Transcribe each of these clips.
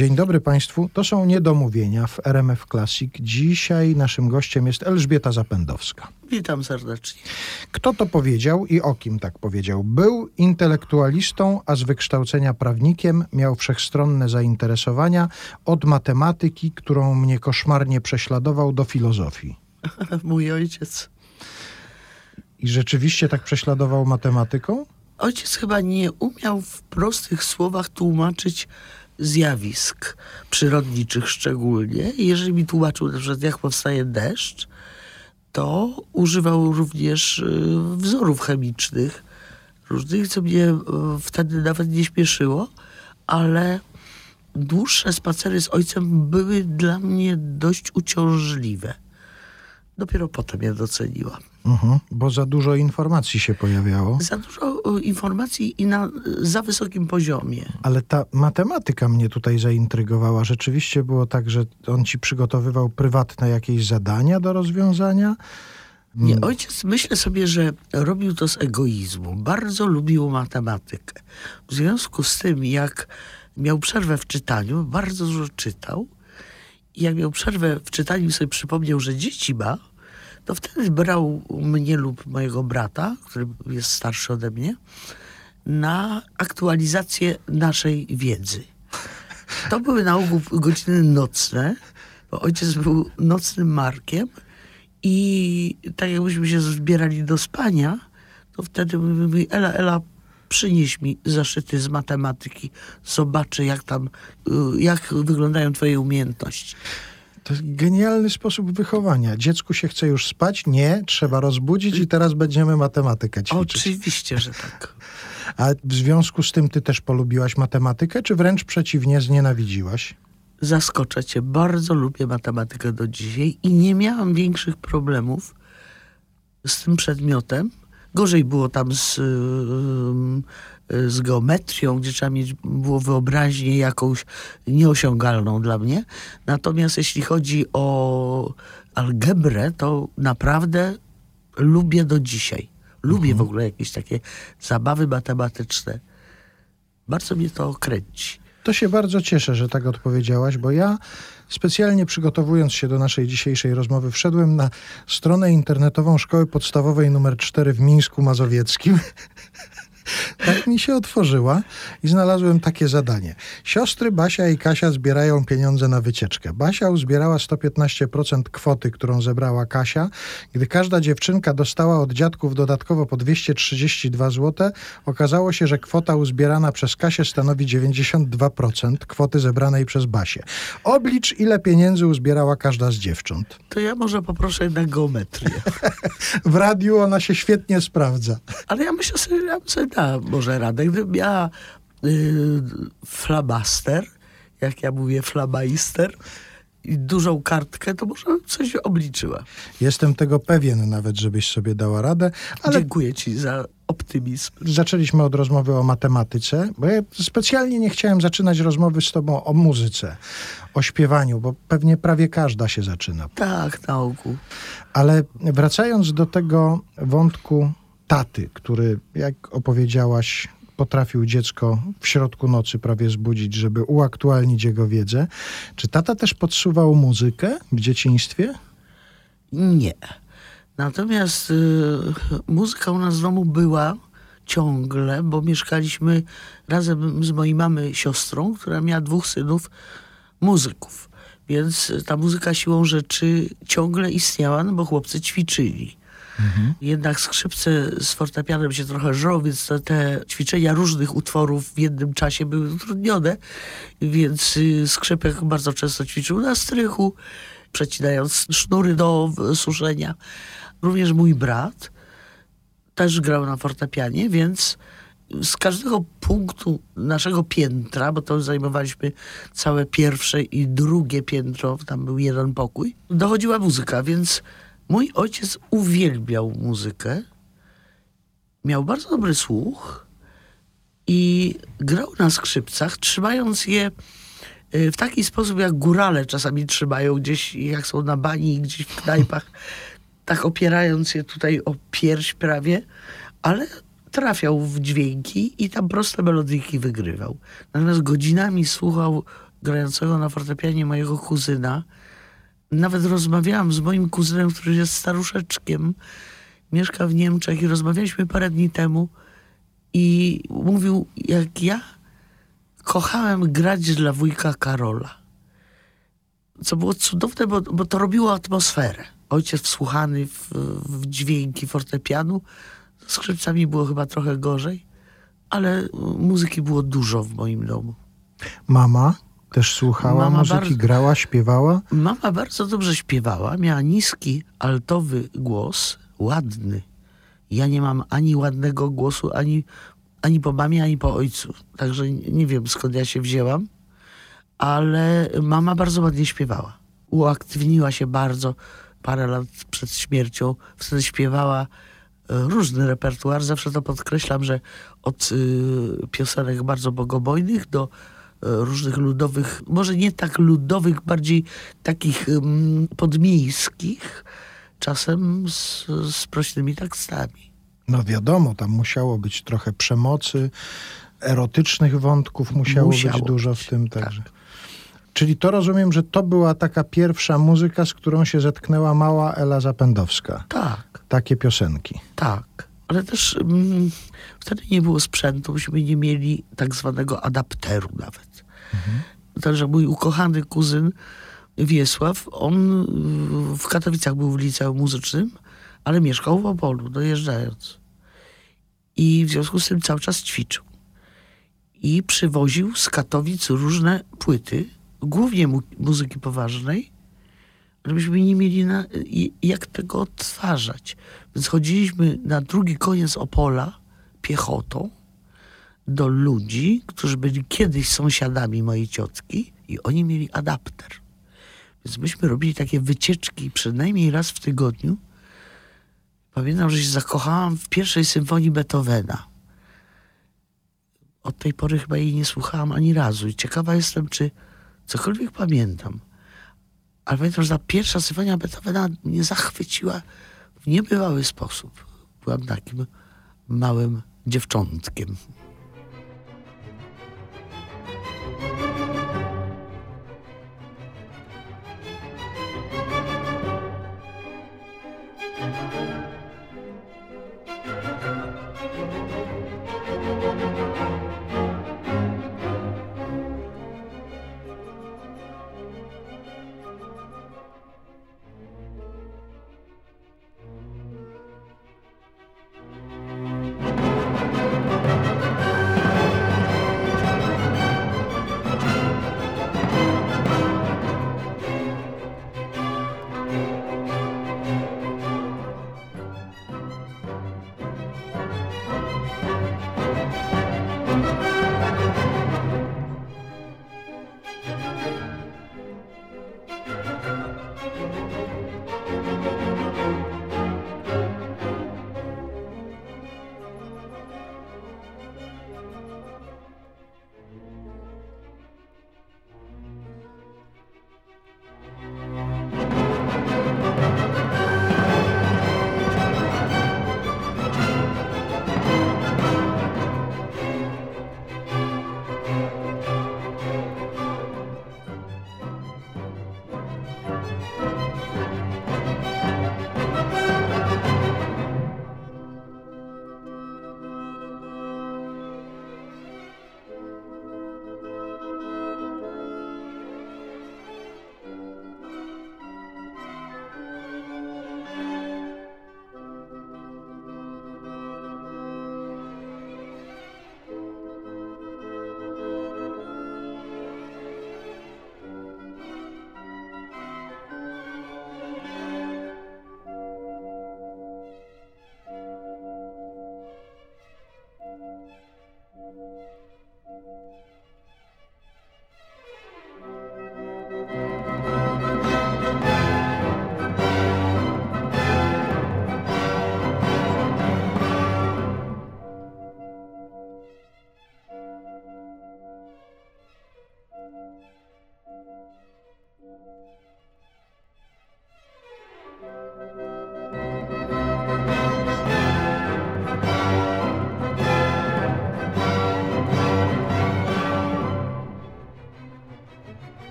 Dzień dobry Państwu. To są niedomówienia w RMF Classic. Dzisiaj naszym gościem jest Elżbieta Zapędowska. Witam serdecznie. Kto to powiedział i o kim tak powiedział? Był intelektualistą, a z wykształcenia prawnikiem, miał wszechstronne zainteresowania od matematyki, którą mnie koszmarnie prześladował, do filozofii. Mój ojciec. I rzeczywiście tak prześladował matematyką? Ojciec chyba nie umiał w prostych słowach tłumaczyć zjawisk przyrodniczych szczególnie. Jeżeli mi tłumaczył na przykład jak powstaje deszcz, to używał również y, wzorów chemicznych różnych, co mnie y, wtedy nawet nie śpieszyło, ale dłuższe spacery z ojcem były dla mnie dość uciążliwe. Dopiero potem je doceniłam. Mhm, bo za dużo informacji się pojawiało. Za dużo y, informacji i na za wysokim poziomie. Ale ta matematyka mnie tutaj zaintrygowała. Rzeczywiście było tak, że on ci przygotowywał prywatne jakieś zadania do rozwiązania? Nie, ojciec myślę sobie, że robił to z egoizmu. Bardzo lubił matematykę. W związku z tym, jak miał przerwę w czytaniu, bardzo dużo czytał. I jak miał przerwę w czytaniu sobie przypomniał, że dzieci ma, to wtedy brał mnie lub mojego brata, który jest starszy ode mnie, na aktualizację naszej wiedzy. To były na ogół godziny nocne, bo ojciec był nocnym markiem i tak jakbyśmy się zbierali do spania, to wtedy mówi, Ela, Ela, przynieś mi zaszyty z matematyki, zobaczę jak tam, y, jak wyglądają twoje umiejętności. To jest genialny sposób wychowania. Dziecku się chce już spać? Nie, trzeba rozbudzić i teraz będziemy matematykę ćwiczyć. Oczywiście, że tak. A w związku z tym ty też polubiłaś matematykę, czy wręcz przeciwnie, znienawidziłaś? Zaskoczę cię, bardzo lubię matematykę do dzisiaj i nie miałam większych problemów z tym przedmiotem. Gorzej było tam z, z geometrią, gdzie trzeba mieć było wyobraźnię jakąś nieosiągalną dla mnie. Natomiast jeśli chodzi o algebrę, to naprawdę lubię do dzisiaj. Lubię w ogóle jakieś takie zabawy matematyczne. Bardzo mnie to kręci. To się bardzo cieszę, że tak odpowiedziałaś, bo ja specjalnie przygotowując się do naszej dzisiejszej rozmowy, wszedłem na stronę internetową Szkoły Podstawowej nr 4 w Mińsku Mazowieckim. tak mi się otworzyła i znalazłem takie zadanie. Siostry Basia i Kasia zbierają pieniądze na wycieczkę. Basia uzbierała 115% kwoty, którą zebrała Kasia. Gdy każda dziewczynka dostała od dziadków dodatkowo po 232 zł, okazało się, że kwota uzbierana przez Kasię stanowi 92% kwoty zebranej przez Basię. Oblicz, ile pieniędzy uzbierała każda z dziewcząt. To ja może poproszę jednak geometrię. w radiu ona się świetnie sprawdza. Ale ja myślę sobie, ja sobie da może radę. Gdybym miała yy, flabaster, jak ja mówię flabaister, i dużą kartkę, to może coś obliczyła. Jestem tego pewien nawet, żebyś sobie dała radę. Ale Dziękuję ci za optymizm. Zaczęliśmy od rozmowy o matematyce, bo ja specjalnie nie chciałem zaczynać rozmowy z tobą o muzyce, o śpiewaniu, bo pewnie prawie każda się zaczyna. Tak, na ogół. Ale wracając do tego wątku taty, który, jak opowiedziałaś, potrafił dziecko w środku nocy prawie zbudzić, żeby uaktualnić jego wiedzę. Czy tata też podsuwał muzykę w dzieciństwie? Nie. Natomiast y, muzyka u nas w domu była ciągle, bo mieszkaliśmy razem z mojej mamy siostrą, która miała dwóch synów muzyków. Więc ta muzyka siłą rzeczy ciągle istniała, no bo chłopcy ćwiczyli. Mhm. Jednak skrzypce z fortepianem się trochę żrą, więc te, te, ćwiczenia różnych utworów w jednym czasie były utrudnione, więc y, skrzypek bardzo często ćwiczył na strychu, przecinając sznury do suszenia. Również mój brat też grał na fortepianie, więc z każdego punktu naszego piętra, bo to zajmowaliśmy całe pierwsze i drugie piętro, tam był jeden pokój, dochodziła muzyka, więc Mój ojciec uwielbiał muzykę, miał bardzo dobry słuch i grał na skrzypcach, trzymając je y, w taki sposób, jak górale czasami trzymają gdzieś, jak są na bani, gdzieś w knajpach, tak opierając je tutaj o pierś prawie, ale trafiał w dźwięki i tam proste melodyjki wygrywał. Natomiast godzinami słuchał grającego na fortepianie mojego kuzyna. Nawet rozmawiałam z moim kuzynem, który jest staruszeczkiem, mieszka w Niemczech i rozmawialiśmy parę dni temu i mówił, jak ja kochałem grać dla wujka Karola. Co było cudowne, bo, bo to robiło atmosferę. Ojciec wsłuchany w, w dźwięki fortepianu. Z skrzypcami było chyba trochę gorzej, ale muzyki było dużo w moim domu. Mama też słuchała Mama muzyki, bardzo- grała, śpiewała. Mama bardzo dobrze śpiewała, miała niski, altowy głos, ładny. Ja nie mam ani ładnego głosu, ani, ani po mamie, ani po ojcu. Także nie wiem skąd ja się wzięłam, ale mama bardzo ładnie śpiewała. Uaktywniła się bardzo parę lat przed śmiercią. Wtedy śpiewała e, różny repertuar. Zawsze to podkreślam, że od y, piosenek bardzo bogobojnych do różnych ludowych, może nie tak ludowych, bardziej takich ym, podmiejskich, czasem z, z prośnymi tekstami. No wiadomo, tam musiało być trochę przemocy, erotycznych wątków musiało, Musiało być dużo być, w tym także. Czyli to rozumiem, że to była taka pierwsza muzyka, z którą się zetknęła mała Ela Zapędowska. Tak, Takie piosenki. tak. Ale też mm, wtedy nie było sprzętu, myśmy nie mieli tak zwanego adapteru nawet. Także mój ukochany kuzyn Wiesław, on w Katowicach był w liceum muzycznym, ale mieszkał w Opolu, dojeżdżając. I w związku z tym cały czas ćwiczył. I przywoził z Katowic różne płyty, głównie mu- muzyki poważnej, żebyśmy nie mieli na, jak tego odtwarzać. Więc chodziliśmy na drugi koniec Opola piechotą do ludzi, którzy byli kiedyś sąsiadami mojej ciotki i oni mieli adapter. Więc myśmy robili takie wycieczki przynajmniej raz w tygodniu. Pamiętam, że się zakochałam w pierwszej symfonii Beethovena. Od tej pory chyba jej nie słuchałam ani razu i ciekawa jestem, czy cokolwiek pamiętam. Ale pamiętam, że ta pierwsza symfonia Beethovena mnie zachwyciła w niebywały sposób. Byłam takim małym dziewczątkiem.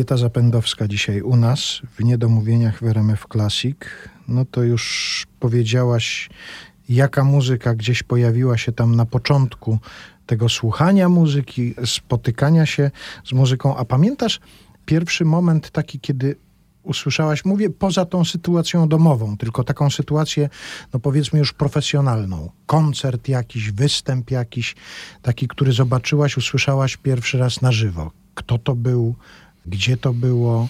Elżbieta Zapędowska dzisiaj u nas w Niedomówieniach w RMF Classic. No to już powiedziałaś, jaka muzyka gdzieś pojawiła się tam na początku tego słuchania muzyki, spotykania się z muzyką. A pamiętasz pierwszy moment taki, kiedy usłyszałaś, mówię poza tą sytuacją domową, tylko taką sytuację, no powiedzmy już profesjonalną. Koncert jakiś, występ jakiś, taki, który zobaczyłaś, usłyszałaś pierwszy raz na żywo. Kto to był, gdzie to było,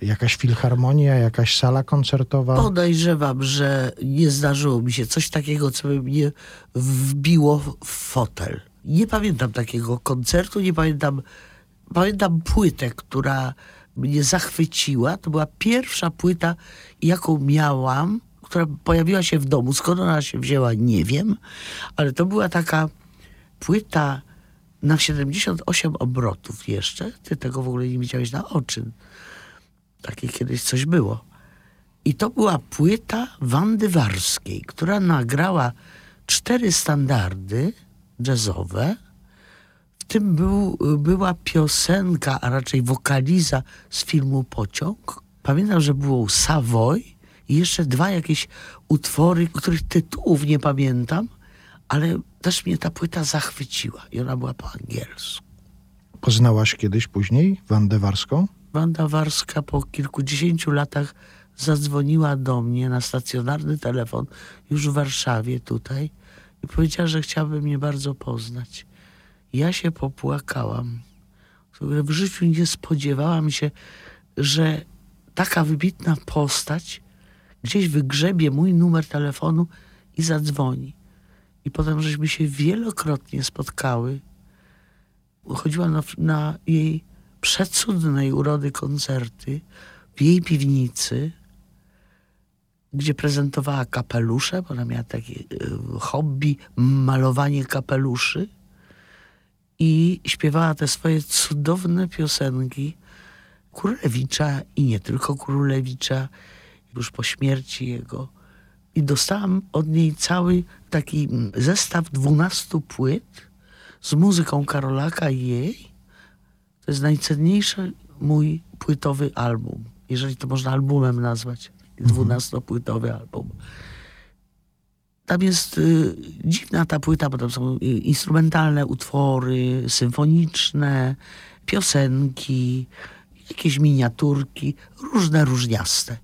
jakaś filharmonia, jakaś sala koncertowa? Podejrzewam, że nie zdarzyło mi się coś takiego, co by mnie wbiło w fotel. Nie pamiętam takiego koncertu, nie pamiętam. Pamiętam płytę, która mnie zachwyciła. To była pierwsza płyta, jaką miałam, która pojawiła się w domu. Skąd ona się wzięła, nie wiem, ale to była taka płyta na 78 obrotów jeszcze. Ty tego w ogóle nie widziałeś na oczy. Takie kiedyś coś było. I to była płyta Wandy Warskiej, która nagrała cztery standardy jazzowe. W tym był, była piosenka, a raczej wokaliza z filmu Pociąg. Pamiętam, że było Savoy i jeszcze dwa jakieś utwory, których tytułów nie pamiętam, ale też mnie ta płyta zachwyciła i ona była po angielsku. Poznałaś kiedyś później Wandę Warską? Wanda Warska po kilkudziesięciu latach zadzwoniła do mnie na stacjonarny telefon już w Warszawie tutaj i powiedziała, że chciałaby mnie bardzo poznać. Ja się popłakałam. W życiu nie spodziewałam się, że taka wybitna postać gdzieś wygrzebie mój numer telefonu i zadzwoni. I potem żeśmy się wielokrotnie spotkały. Chodziła na, na jej przecudnej urody koncerty w jej piwnicy, gdzie prezentowała kapelusze, bo ona miała takie y, hobby malowanie kapeluszy i śpiewała te swoje cudowne piosenki Królewicza i nie tylko Królewicza, już po śmierci jego. I dostałam od niej cały taki zestaw dwunastu płyt z muzyką Karolaka i jej. To jest najcenniejszy mój płytowy album, jeżeli to można albumem nazwać. Dwunastopłytowy album. Tam jest y, dziwna ta płyta, bo tam są y, instrumentalne utwory, symfoniczne, piosenki, jakieś miniaturki, różne, różniaste.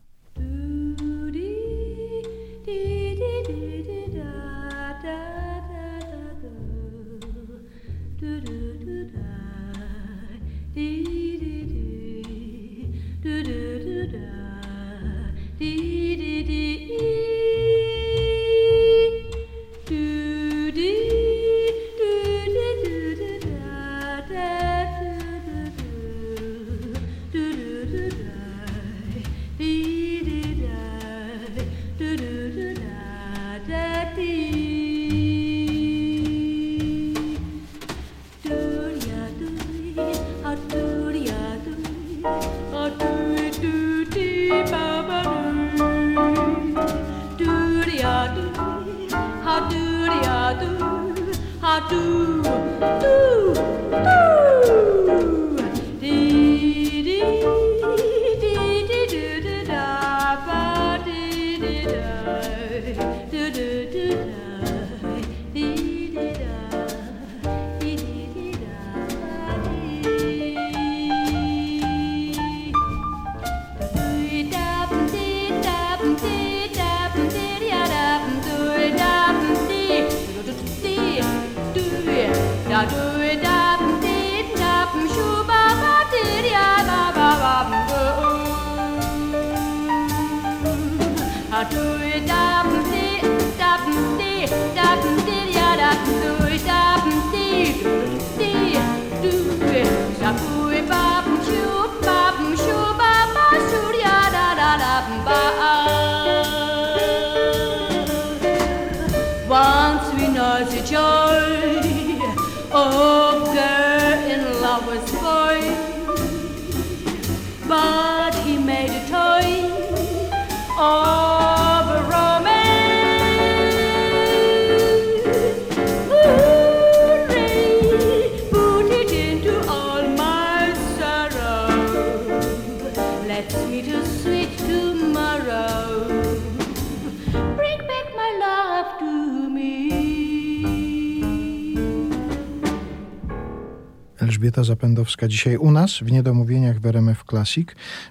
Elżbieta Zapędowska dzisiaj u nas w Niedomówieniach w RMF Classic.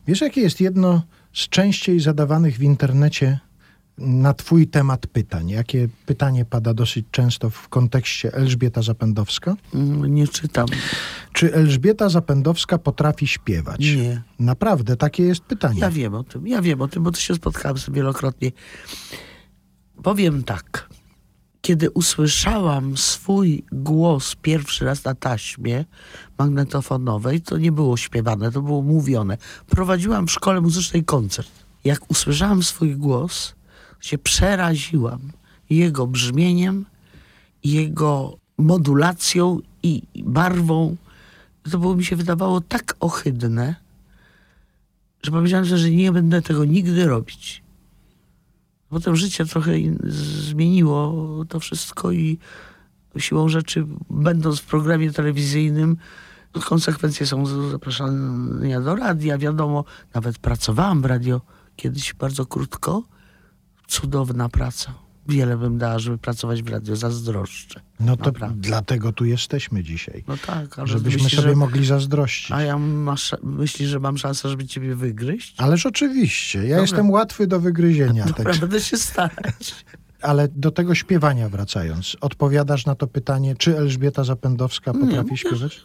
Wiesz, jakie jest jedno z częściej zadawanych w internecie na twój temat pytań? Jakie pytanie pada dosyć często w kontekście Elżbieta Zapędowska? Mm, Nie czytam. Czy Elżbieta Zapędowska potrafi śpiewać? Nie. Naprawdę, takie jest pytanie. Ja wiem o tym, ja wiem o tym, bo to się spotkałam z tym wielokrotnie. Powiem tak. Kiedy usłyszałam swój głos pierwszy raz na taśmie magnetofonowej, to nie było śpiewane, to było mówione. Prowadziłam w szkole muzycznej koncert. Jak usłyszałam swój głos, się przeraziłam jego brzmieniem, jego modulacją i barwą. To było mi się wydawało tak ohydne, że powiedziałem sobie, że nie będę tego nigdy robić. Potem życie trochę zmieniło to wszystko i siłą rzeczy, będąc w programie telewizyjnym, konsekwencje są zapraszania do radia, wiadomo. Nawet pracowałam w radio kiedyś bardzo krótko. Cudowna praca. Wiele bym dała, żeby pracować w radio. Zazdroszczę. No to Naprawdę. dlatego tu jesteśmy dzisiaj. No tak, ale Żebyśmy myślisz, sobie że, mogli zazdrościć. A ja masz, myślisz, że mam szansę, żeby ciebie wygryźć? Ależ oczywiście, ja Dobra. jestem łatwy do wygryzienia. Dobra, Tak. będę się starać. Ale do tego śpiewania wracając, odpowiadasz na to pytanie, czy Elżbieta Zapędowska potrafi mówię, śpiewać?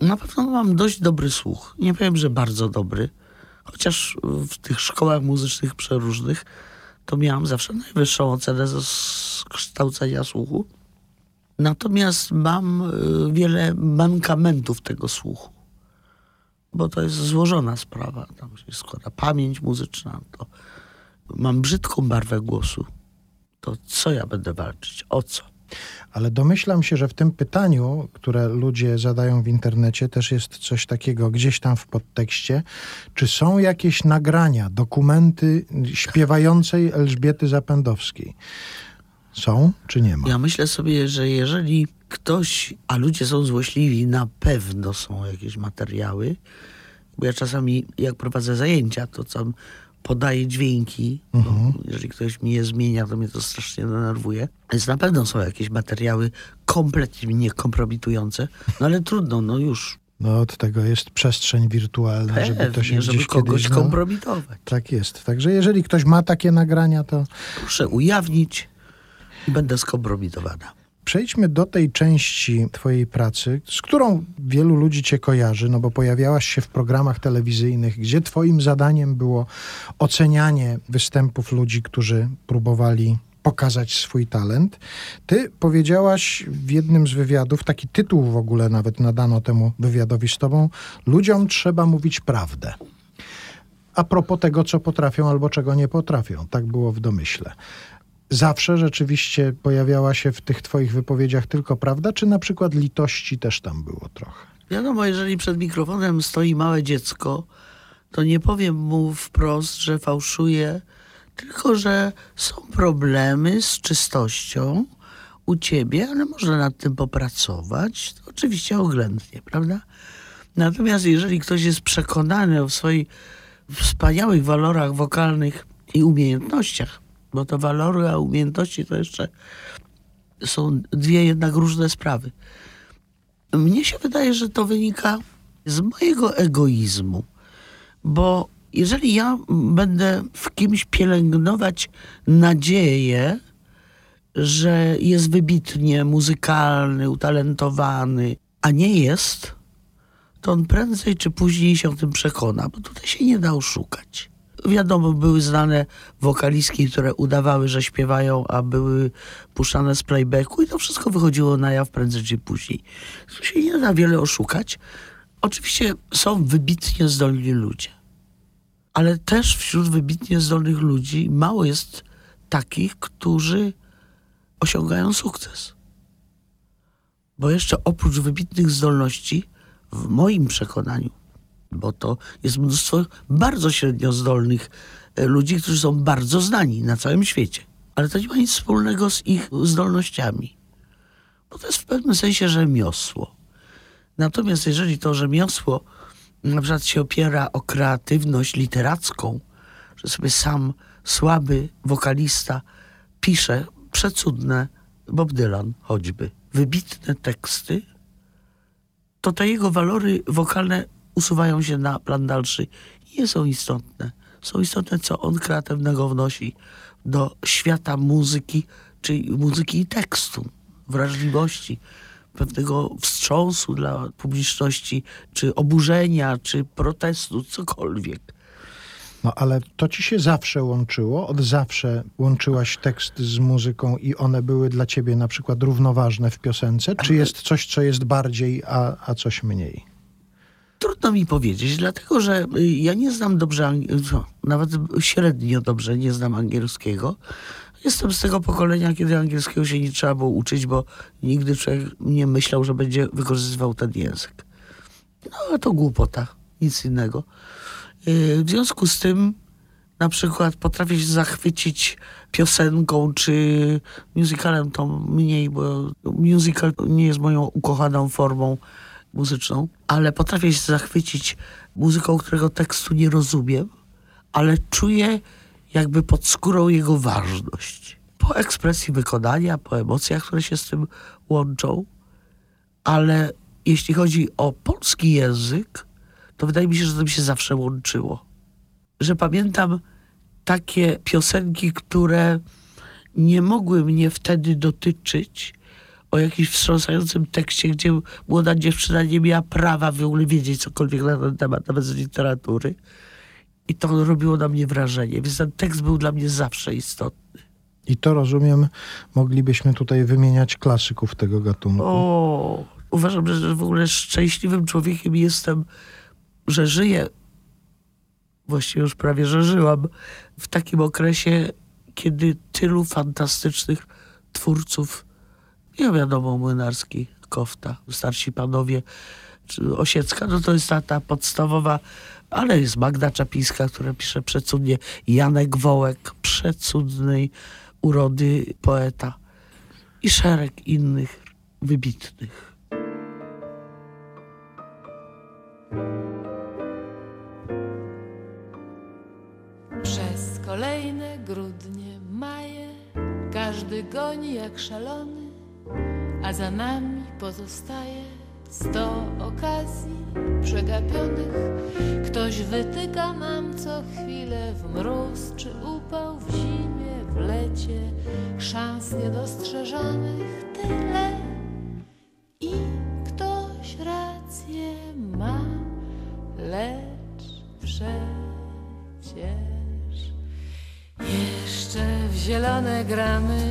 Na pewno mam dość dobry słuch. Nie powiem, że bardzo dobry. Chociaż w tych szkołach muzycznych przeróżnych to miałam zawsze najwyższą ocenę ze kształcenia słuchu. Natomiast mam y, wiele mankamentów tego słuchu. Bo to jest złożona sprawa. Tam się składa pamięć muzyczna. To mam brzydką barwę głosu. To co ja będę walczyć? O co? Ale domyślam się, że w tym pytaniu, które ludzie zadają w internecie, też jest coś takiego gdzieś tam w podtekście. Czy są jakieś nagrania, dokumenty śpiewającej Elżbiety Zapędowskiej? Są czy nie ma? Ja myślę sobie, że jeżeli ktoś, a ludzie są złośliwi, na pewno są jakieś materiały, bo ja czasami jak prowadzę zajęcia, to tam podaję dźwięki. No, jeżeli ktoś mi je zmienia, to mnie to strasznie denerwuje. Więc na pewno są jakieś materiały kompletnie mnie kompromitujące, no ale trudno, no już. No od tego jest przestrzeń wirtualna, żeby to się Pewnie, żeby gdzieś kogoś kiedyś... No, kompromitować. tak jest. Także jeżeli ktoś ma takie nagrania, to Proszę ujawnić i będę skompromitowana. Przejdźmy do tej części Twojej pracy, z którą wielu ludzi Cię kojarzy, no bo pojawiałaś się w programach telewizyjnych, gdzie Twoim zadaniem było ocenianie występów ludzi, którzy próbowali pokazać swój talent. Ty powiedziałaś w jednym z wywiadów, taki tytuł w ogóle nawet nadano temu wywiadowi z Tobą: Ludziom trzeba mówić prawdę. A propos tego, co potrafią albo czego nie potrafią. Tak było w domyśle zawsze rzeczywiście pojawiała się w tych twoich wypowiedziach tylko prawda, czy na przykład litości też tam było trochę? Wiadomo, jeżeli przed mikrofonem stoi małe dziecko, to nie powiem mu wprost, że fałszuje, tylko że są problemy z czystością u ciebie, ale można nad tym popracować. To oczywiście oględnie, prawda? Natomiast jeżeli ktoś jest przekonany o swoich wspaniałych walorach wokalnych i umiejętnościach, bo to walory, a umiejętności to jeszcze są dwie jednak różne sprawy. Mnie się wydaje, że to wynika z mojego egoizmu, bo jeżeli ja będę w kimś pielęgnować nadzieję, że jest wybitnie muzykalny, utalentowany, a nie jest, to on prędzej czy później się o tym przekona, bo tutaj się nie da oszukać. Wiadomo, były znane wokalistki, które udawały, że śpiewają, a były puszczane z playbacku i to wszystko wychodziło na jaw prędzej czy później. Tu się nie da wiele oszukać. Oczywiście są wybitnie zdolni ludzie, ale też wśród wybitnie zdolnych ludzi mało jest takich, którzy osiągają sukces. Bo jeszcze oprócz wybitnych zdolności, w moim przekonaniu, bo to jest mnóstwo bardzo średnio zdolnych e, ludzi, którzy są bardzo znani na całym świecie. Ale to nie ma nic wspólnego z ich zdolnościami. Bo to jest w pewnym sensie rzemiosło. Natomiast jeżeli to rzemiosło na przykład się opiera o kreatywność literacką, że sobie sam słaby wokalista pisze przecudne, Bob Dylan choćby, wybitne teksty, to te jego walory wokalne usuwają się na plan dalszy. Nie są istotne. Są istotne, co on kreatywnego wnosi do świata muzyki, czyli muzyki i tekstu, wrażliwości, pewnego wstrząsu dla publiczności, czy oburzenia, czy protestu, cokolwiek. No ale to ci się zawsze łączyło? Od zawsze łączyłaś tekst z muzyką i one były dla ciebie na przykład równoważne w piosence? Czy jest coś, co jest bardziej, a, a coś mniej? Trudno mi powiedzieć, dlatego że y, ja nie znam dobrze, nawet średnio dobrze nie znam angielskiego. Jestem z tego pokolenia, kiedy angielskiego się nie trzeba było uczyć, bo nigdy człowiek nie myślał, że będzie wykorzystywał ten język. No ale to głupota, nic innego. Y, w związku z tym na przykład potrafię się zachwycić piosenką czy musicalem, to mniej, bo musical nie jest moją ukochaną formą muzyczną, ale potrafię się zachwycić muzyką, którego tekstu nie rozumiem, ale czuję jakby pod skórą jego ważność. Po ekspresji wykonania, po emocjach, które się z tym łączą, ale jeśli chodzi o polski język, to wydaje mi się, że to mi się zawsze łączyło. Że pamiętam takie piosenki, które nie mogły mnie wtedy dotyczyć, o jakimś wstrząsającym tekście, gdzie młoda dziewczyna nie miała prawa w ogóle wiedzieć cokolwiek na ten temat, nawet z literatury. I to robiło na mnie wrażenie, więc ten tekst był dla mnie zawsze istotny. I to rozumiem, moglibyśmy tutaj wymieniać klasyków tego gatunku. O, uważam, że w ogóle szczęśliwym człowiekiem jestem, że żyję, właściwie już prawie, że żyłam w takim okresie, kiedy tylu fantastycznych twórców ja wiadomo, Młynarski, Kofta, starsi panowie, czy Osiecka, no to jest ta, ta podstawowa, ale jest Magda Czapińska, która pisze przecudnie, Janek Wołek, przecudnej urody poeta. I szereg innych wybitnych. Przez kolejne grudnie, maje, każdy goni jak szalony a za nami pozostaje sto okazji przegapionych. Ktoś wytyka nam co chwilę w mróz czy upał w zimie, w lecie, szans niedostrzeżonych tyle. I ktoś rację ma, lecz przecież jeszcze w zielone gramy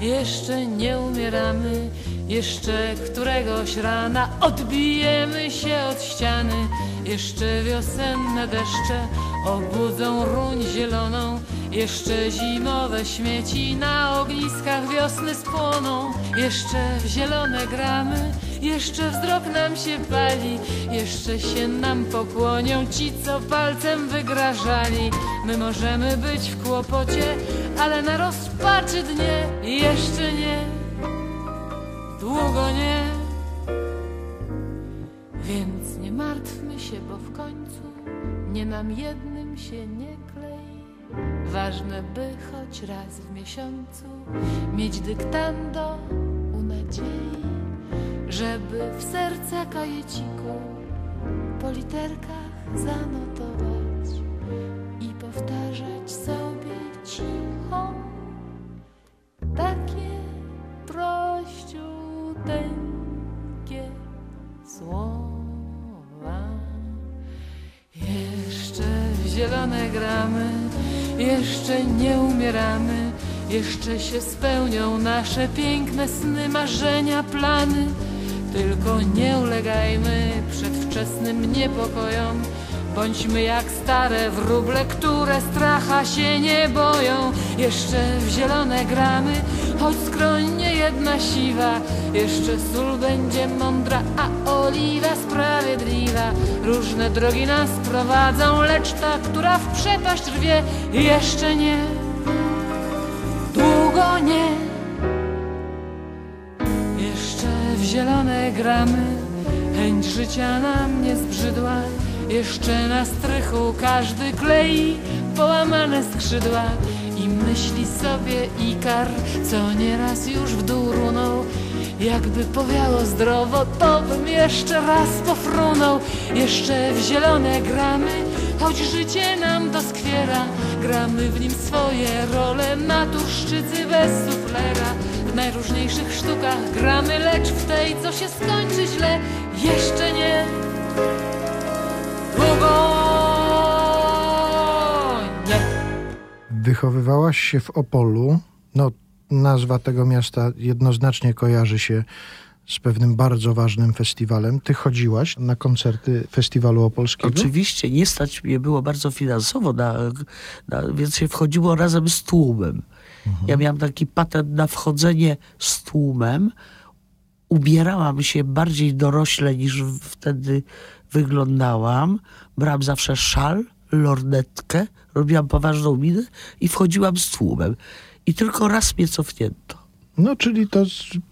jeszcze nie umieramy, jeszcze któregoś rana odbijemy się od ściany, jeszcze wiosenne deszcze obudzą ruń zieloną, jeszcze zimowe śmieci na ogniskach wiosny spłoną, jeszcze w zielone gramy, jeszcze wzrok nam się pali, jeszcze się nam pokłonią ci, co palcem wygrażali. My możemy być w kłopocie, ale na rozpaczy dnie jeszcze nie, długo nie. Więc nie martwmy się, bo w końcu nie nam jednym się nie klei. Ważne, by choć raz w miesiącu mieć dyktando u nadziei, żeby w serca kajeciku po literkach zanotować i powtarzać sobie cicho takie prościuteńkie słowa. Jeszcze zielone gramy, jeszcze nie umieramy, jeszcze się spełnią nasze piękne sny, marzenia, plany. Tylko nie ulegajmy przedwczesnym niepokojom Bądźmy jak stare wróble, które stracha się nie boją. Jeszcze w zielone gramy, choć skroń nie jedna siwa. Jeszcze sól będzie mądra, a oliwa sprawiedliwa. Różne drogi nas prowadzą, lecz ta, która w przepaść rwie, jeszcze nie, długo nie. Gramy, chęć życia nam nie zbrzydła. Jeszcze na strychu każdy klei połamane skrzydła i myśli sobie Ikar, co nieraz już w dół runął. Jakby powiało zdrowo, to bym jeszcze raz pofrunął. Jeszcze w zielone gramy, choć życie nam doskwiera. Gramy w nim swoje role, naturszczycy bez suflera. W najróżniejszych sztukach gramy, lecz w tej, co się skończy źle, jeszcze nie. Długo nie. Wychowywałaś się w Opolu. No, nazwa tego miasta jednoznacznie kojarzy się z pewnym bardzo ważnym festiwalem. Ty chodziłaś na koncerty festiwalu opolskiego? Oczywiście nie stać mnie było bardzo finansowo, na, na, więc się wchodziło razem z tłumem. Ja miałam taki patent na wchodzenie z tłumem. Ubierałam się bardziej dorośle niż wtedy wyglądałam. Brałam zawsze szal, lornetkę, robiłam poważną minę i wchodziłam z tłumem. I tylko raz mnie cofnięto. No, czyli to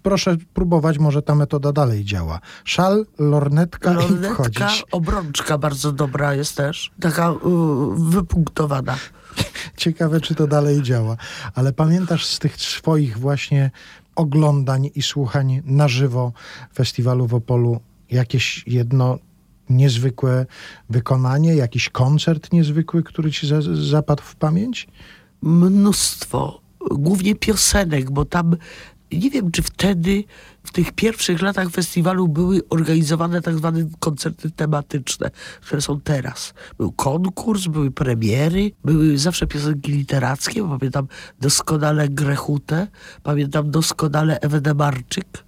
proszę próbować, może ta metoda dalej działa. Szal, lornetka, i Lornetka, wchodzić. obrączka bardzo dobra jest też. Taka y, wypunktowana. Ciekawe, czy to dalej działa. Ale pamiętasz z tych swoich właśnie oglądań i słuchań na żywo festiwalu w Opolu jakieś jedno niezwykłe wykonanie, jakiś koncert niezwykły, który ci za, zapadł w pamięć? mnóstwo, głównie piosenek, bo tam nie wiem, czy wtedy w tych pierwszych latach festiwalu były organizowane tak zwane koncerty tematyczne, które są teraz. Był konkurs, były premiery, były zawsze piosenki literackie, bo pamiętam doskonale Grechutę, pamiętam doskonale Ewę Demarczyk.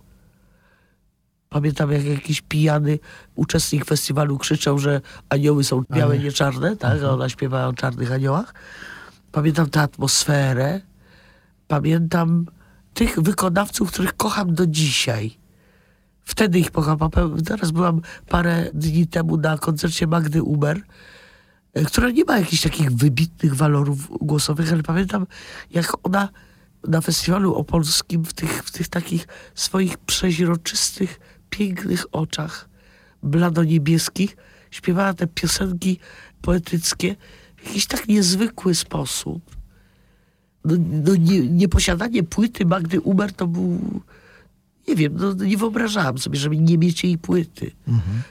Pamiętam, jak jakiś pijany uczestnik festiwalu krzyczał, że anioły są białe, nie czarne, tak? A ona śpiewała o czarnych aniołach. Pamiętam tę atmosferę. Pamiętam tych wykonawców, których kocham do dzisiaj. Wtedy ich kocham. Teraz byłam parę dni temu na koncercie Magdy Uber, e, która nie ma jakichś takich wybitnych walorów głosowych, ale pamiętam, jak ona na festiwalu opolskim w tych, w tych takich swoich przeźroczystych, pięknych oczach blado-niebieskich śpiewała te piosenki poetyckie w jakiś tak niezwykły sposób. No, no nie, nieposiadanie płyty Magdy Uber to był... Nie wiem, no, nie wyobrażałam sobie, żeby nie mieć jej płyty.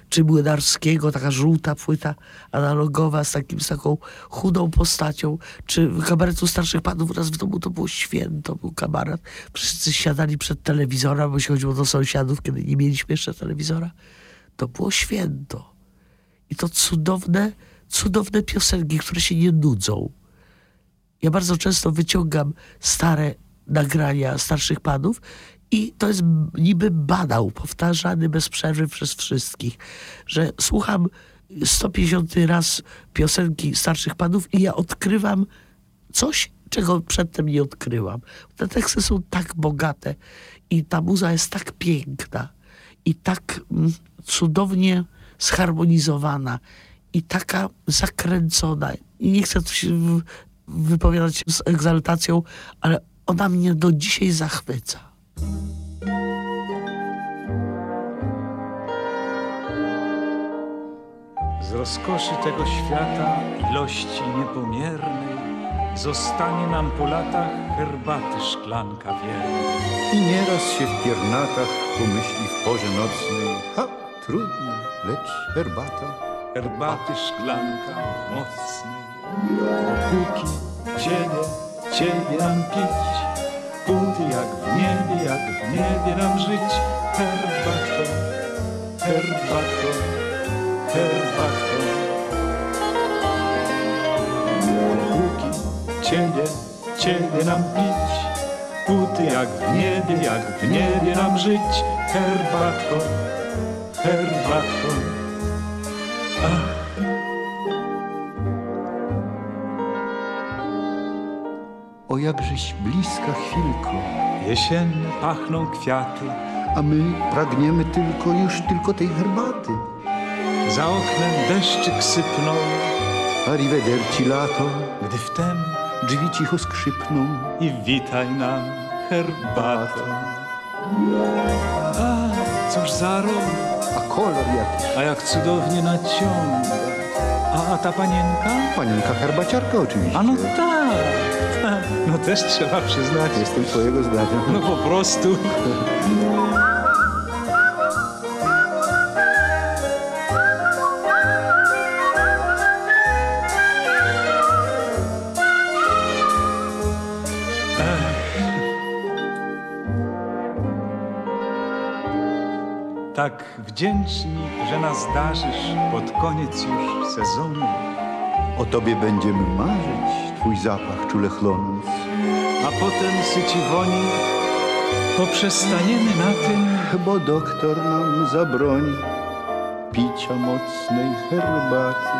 Czy Młynarskiego, taka żółta płyta analogowa z, takim, z taką chudą postacią, czy kabaretu starszych panów u nas w domu to było święto, był kabaret. Wszyscy siadali przed telewizorem, bo się chodziło do sąsiadów, kiedy nie mieliśmy jeszcze telewizora. To było święto. I to cudowne, cudowne piosenki, które się nie nudzą. Ja bardzo często wyciągam stare nagrania starszych panów i to jest niby badał, powtarzany bez przerwy przez wszystkich, że słucham 150 raz piosenki starszych panów i ja odkrywam coś, czego przedtem nie odkryłam. Te teksty są tak bogate i ta muza jest tak piękna i tak mm, cudownie zharmonizowana i taka zakręcona. I nie chcę tu się wypowiadać z egzaltacją, ale ona mnie do dzisiaj zachwyca. Z rozkoszy tego świata, ilości niepomiernej, zostanie nam po latach herbaty szklanka wierna. I nieraz się w piernatach pomyśli w porze nocnej Ha, trudno, lecz herbata Herbaty szklanka mocnej. Póki ciebie, ciebie nam pić, póty jak w niebie, jak w niebie nam żyć. Herbatko, herbatko, herbatko. Póki ciebie, ciebie nam pić, póty jak w niebie, jak w niebie nam żyć. Herbatko, herbatko. O jakżeś bliska chwilko. Jesienne pachną kwiaty, A my pragniemy tylko, już tylko tej herbaty. Za oknem deszczyk sypnął, Arrivederci lato. Gdy wtem Drzwi cicho skrzypną. i witaj nam herbatą. A, cóż za rok, A kolor jakiś. A jak cudownie naciąga. A, a ta panienka? Panienka herbaciarka oczywiście. A no tak, no też trzeba przyznać. Jestem twojego zdania. No po prostu. Tak wdzięczni, że nas darzysz pod koniec już sezonu. O tobie będziemy marzyć, twój zapach czule chląc. A potem syci woni poprzestaniemy na tym, Bo doktor nam zabroni picia mocnej herbaty.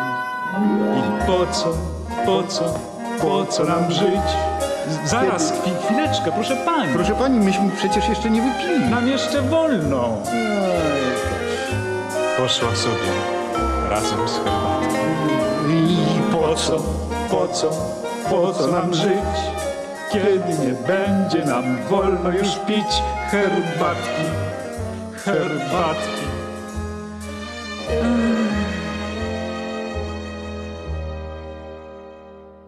I po co, po co, po co nam żyć? Zaraz, chwi, chwileczkę, proszę pani. Proszę pani, myśmy przecież jeszcze nie wypili. Nam jeszcze wolno. Poszła sobie razem z herbatą. I po co, po co, po co nam żyć? Kiedy nie będzie nam wolno już pić herbatki, herbatki.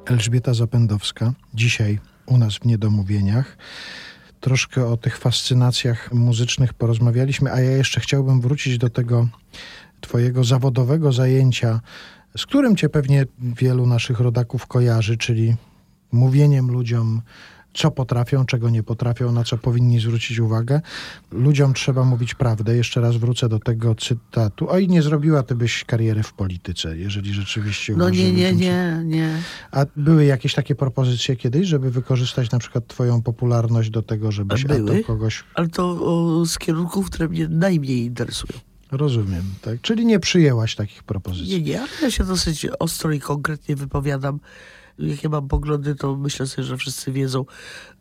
Elżbieta Zapędowska, dzisiaj u nas w Niedomówieniach. Troszkę o tych fascynacjach muzycznych porozmawialiśmy, a ja jeszcze chciałbym wrócić do tego twojego zawodowego zajęcia, z którym cię pewnie wielu naszych rodaków kojarzy, czyli mówieniem ludziom, co potrafią, czego nie potrafią, na co powinni zwrócić uwagę. Ludziom trzeba mówić prawdę. Jeszcze raz wrócę do tego cytatu. Oj, nie zrobiła ty byś kariery w polityce, jeżeli rzeczywiście No nie, nie, nie, nie. a były jakieś takie propozycje kiedyś, żeby wykorzystać na przykład twoją popularność do tego, żebyś Były. kogoś... Ale to o, z kierunków, które mnie najmniej interesują. Rozumiem, tak? Czyli nie przyjęłaś takich propozycji. Nie, nie, ale ja się dosyć ostro i konkretnie wypowiadam. Jakie mam poglądy, to myślę sobie, że wszyscy wiedzą.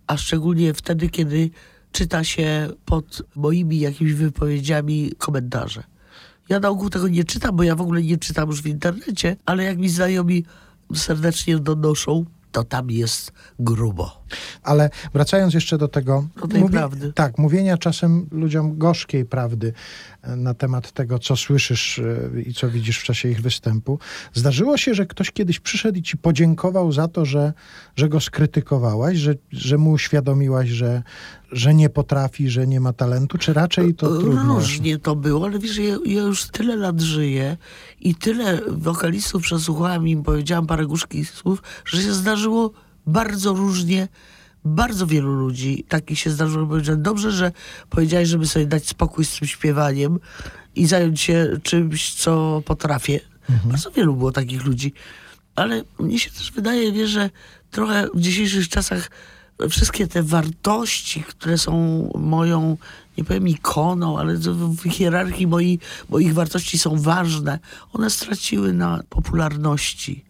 A szczególnie wtedy, kiedy czyta się pod moimi jakimiś wypowiedziami komentarze. Ja na ogół tego nie czytam, bo ja w ogóle nie czytam już w internecie, ale jak mi znajomi serdecznie donoszą, to tam jest grubo. Ale wracając jeszcze do tego... Do tej prawdy. Tak, mówienia czasem ludziom gorzkiej prawdy e, na temat tego, co słyszysz e, i co widzisz w czasie ich występu. Zdarzyło się, że ktoś kiedyś przyszedł i ci podziękował za to, że, że go skrytykowałaś, że, że mu uświadomiłaś, że, że nie potrafi, że nie ma talentu, czy raczej to trudno? Różnie to było, ale wiesz, ja, ja już tyle lat żyję i tyle wokalistów przesłuchałam i im powiedziałam parę górzkich słów, że się zdarzyło bardzo różnie. Bardzo wielu ludzi takich się zdarzyło, że powiedziałem, dobrze, że powiedziałeś, żeby sobie dać spokój z tym śpiewaniem i zająć się czymś, co potrafię. Bardzo wielu było takich ludzi. Ale mnie się też wydaje, że trochę w dzisiejszych czasach wszystkie te wartości, które są moją, nie powiem ikoną, ale w hierarchii moi, moich wartości są ważne, one straciły na popularności.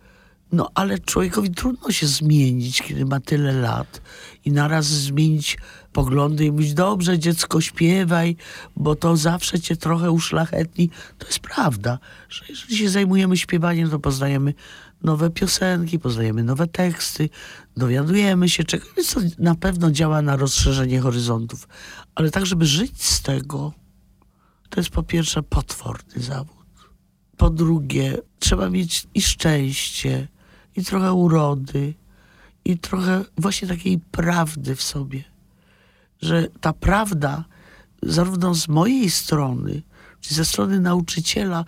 No ale człowiekowi trudno się zmienić, kiedy ma tyle lat i naraz zmienić poglądy i mówić, dobrze dziecko śpiewaj, bo to zawsze cię trochę uszlachetni. To jest prawda, że jeżeli się zajmujemy śpiewaniem, to poznajemy nowe piosenki, poznajemy nowe teksty, dowiadujemy się czegoś, co na pewno działa na rozszerzenie horyzontów. Ale tak, żeby żyć z tego, to jest po pierwsze potworny zawód. Po drugie, trzeba mieć i szczęście, i trochę urody, i trochę właśnie takiej prawdy w sobie. Że ta prawda, zarówno z mojej strony, czy ze strony nauczyciela,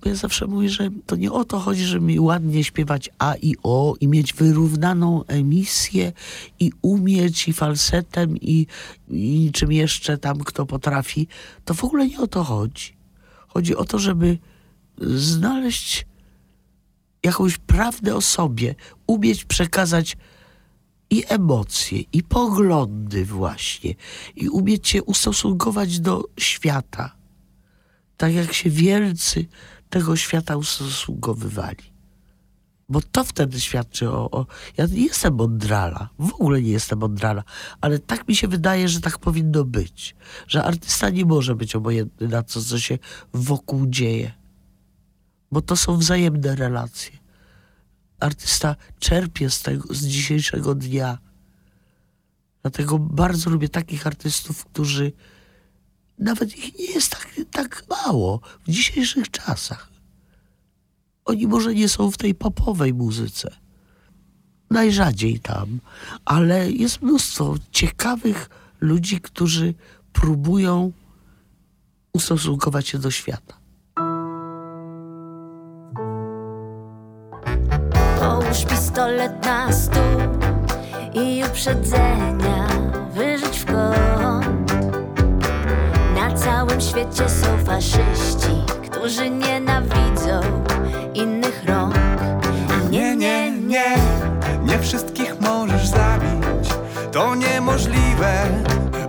bo ja zawsze mówię, że to nie o to chodzi, żeby mi ładnie śpiewać A i O i mieć wyrównaną emisję i umieć i falsetem i, i czym jeszcze tam kto potrafi. To w ogóle nie o to chodzi. Chodzi o to, żeby znaleźć jakąś prawdę o sobie, umieć przekazać i emocje, i poglądy właśnie, i umieć się ustosunkować do świata, tak jak się wielcy tego świata ustosunkowywali. Bo to wtedy świadczy o, o... Ja nie jestem mądrala, w ogóle nie jestem mądrala, ale tak mi się wydaje, że tak powinno być. Że artysta nie może być obojętny na to, co się wokół dzieje. Bo to są wzajemne relacje. Artysta czerpie z tego, z dzisiejszego dnia. Dlatego bardzo lubię takich artystów, którzy nawet ich nie jest tak, tak mało w dzisiejszych czasach. Oni może nie są w tej popowej muzyce. Najrzadziej tam, ale jest mnóstwo ciekawych ludzi, którzy próbują ustosunkować się do świata. na stół i uprzedzenia wyrzuć w kąt. Na całym świecie są faszyści, którzy nienawidzą innych rąk. Nie, nie, nie, nie wszystkich możesz zabić. To niemożliwe,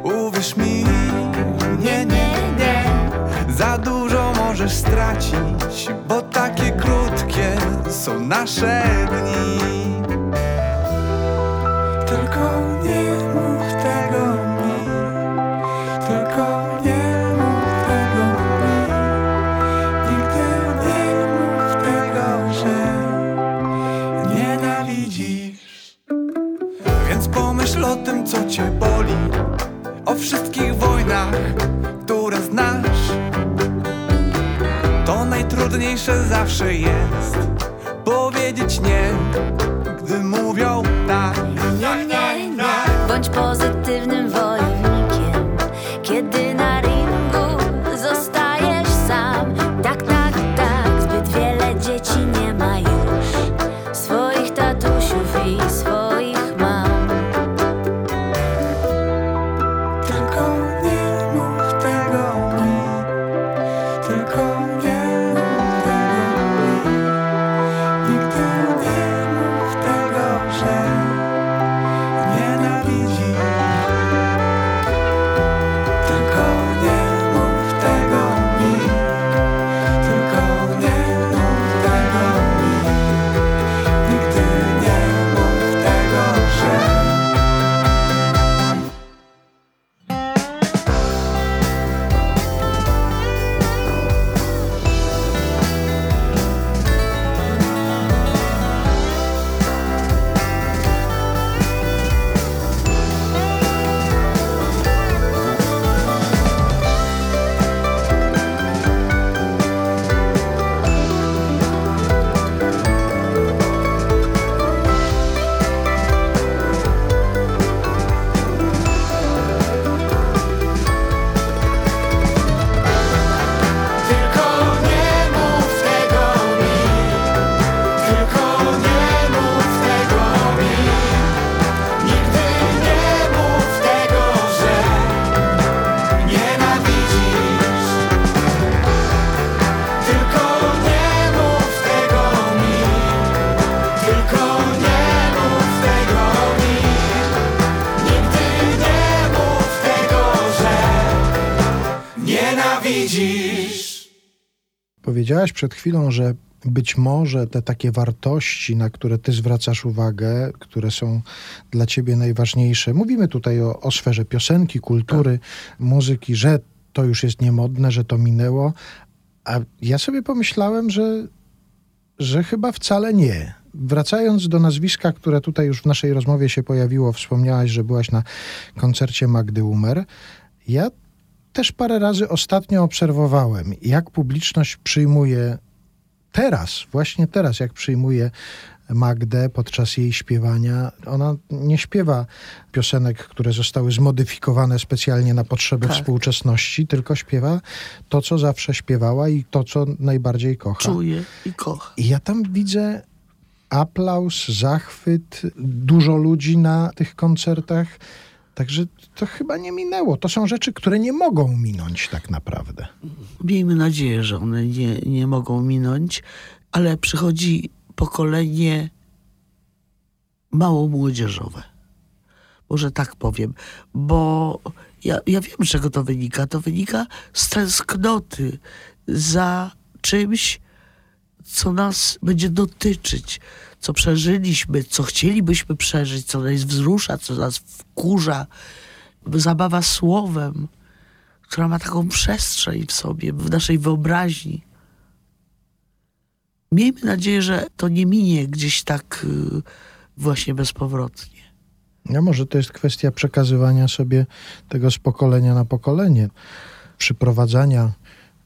uwierz mi. Nie, nie, nie, za dużo możesz stracić, bo takie krótkie są nasze dni. Najtrudniejsze zawsze jest. Powiedzieć nie, Powiedziałaś przed chwilą, że być może te takie wartości, na które ty zwracasz uwagę, które są dla ciebie najważniejsze, mówimy tutaj o, o sferze piosenki, kultury, muzyki, że to już jest niemodne, że to minęło, a ja sobie pomyślałem, że, że chyba wcale nie. Wracając do nazwiska, które tutaj już w naszej rozmowie się pojawiło, wspomniałaś, że byłaś na koncercie Magdy Umer. Ja też parę razy ostatnio obserwowałem, jak publiczność przyjmuje teraz, właśnie teraz, jak przyjmuje Magdę podczas jej śpiewania. Ona nie śpiewa piosenek, które zostały zmodyfikowane specjalnie na potrzeby Tak. współczesności, tylko śpiewa to, co zawsze śpiewała i to, co najbardziej kocha. Czuję i kocha. I ja tam widzę aplauz, zachwyt, dużo ludzi na tych koncertach. Także to chyba nie minęło. To są rzeczy, które nie mogą minąć tak naprawdę. Miejmy nadzieję, że one nie, nie mogą minąć, ale przychodzi pokolenie mało młodzieżowe. Może tak powiem, bo ja, ja wiem, czego to wynika. To wynika z tęsknoty za czymś, co nas będzie dotyczyć, co przeżyliśmy, co chcielibyśmy przeżyć, co nas wzrusza, co nas wkurza. Zabawa słowem, która ma taką przestrzeń w sobie, w naszej wyobraźni. Miejmy nadzieję, że to nie minie gdzieś tak y, właśnie bezpowrotnie. No może to jest kwestia przekazywania sobie tego z pokolenia na pokolenie. Przyprowadzania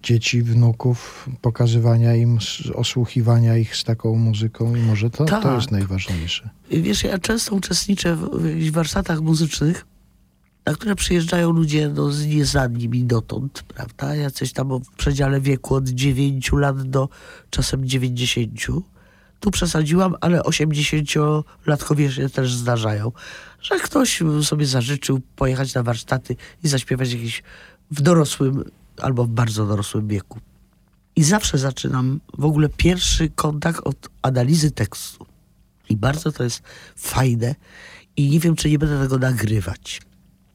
dzieci, wnuków, pokazywania im, osłuchiwania ich z taką muzyką i może to, to Tak. jest najważniejsze. Wiesz, ja często uczestniczę w, warsztatach muzycznych, na które przyjeżdżają ludzie no, z nieznani mi dotąd, prawda? Jacyś tam w przedziale wieku od 9 lat do czasem 90. Tu przesadziłam, ale 80-latkowie się też zdarzają, że ktoś sobie zażyczył pojechać na warsztaty i zaśpiewać jakiś w dorosłym albo w bardzo dorosłym wieku. I zawsze zaczynam w ogóle pierwszy kontakt od analizy tekstu. I bardzo to jest fajne i nie wiem, czy nie będę tego nagrywać.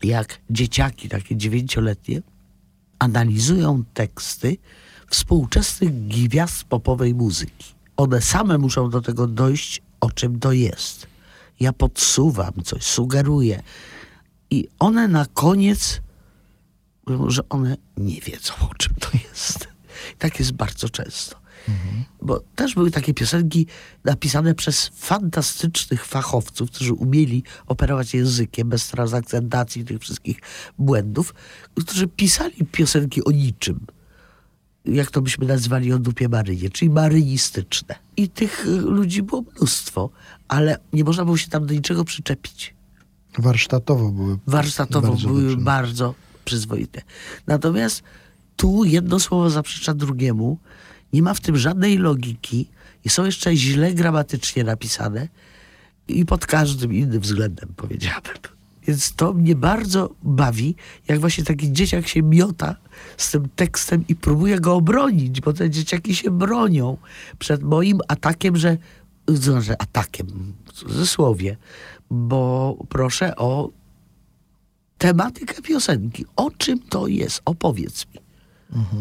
jak dzieciaki, takie dziewięcioletnie, analizują teksty współczesnych gwiazd popowej muzyki. One same muszą do tego dojść, o czym to jest. Ja podsuwam coś, sugeruję. I one na koniec mówią, że one nie wiedzą, o czym to jest. Tak jest bardzo często. Bo też były takie piosenki napisane przez fantastycznych fachowców, którzy umieli operować językiem bez transakcentacji tych wszystkich błędów, którzy pisali piosenki o niczym. Jak to byśmy nazwali o dupie Marynie, czyli marynistyczne. I tych ludzi było mnóstwo, ale nie można było się tam do niczego przyczepić Warsztatowo były. warsztatowo bardzo były dobrze. bardzo przyzwoite. Natomiast tu jedno słowo zaprzecza drugiemu, nie ma w tym żadnej logiki i są jeszcze źle gramatycznie napisane i pod każdym innym względem powiedziałbym. Więc to mnie bardzo bawi, jak właśnie taki dzieciak się miota z tym tekstem i próbuje go obronić, bo te dzieciaki się bronią przed moim atakiem, że znaczy atakiem w cudzysłowie, bo proszę o tematykę piosenki. O czym to jest? Opowiedz mi.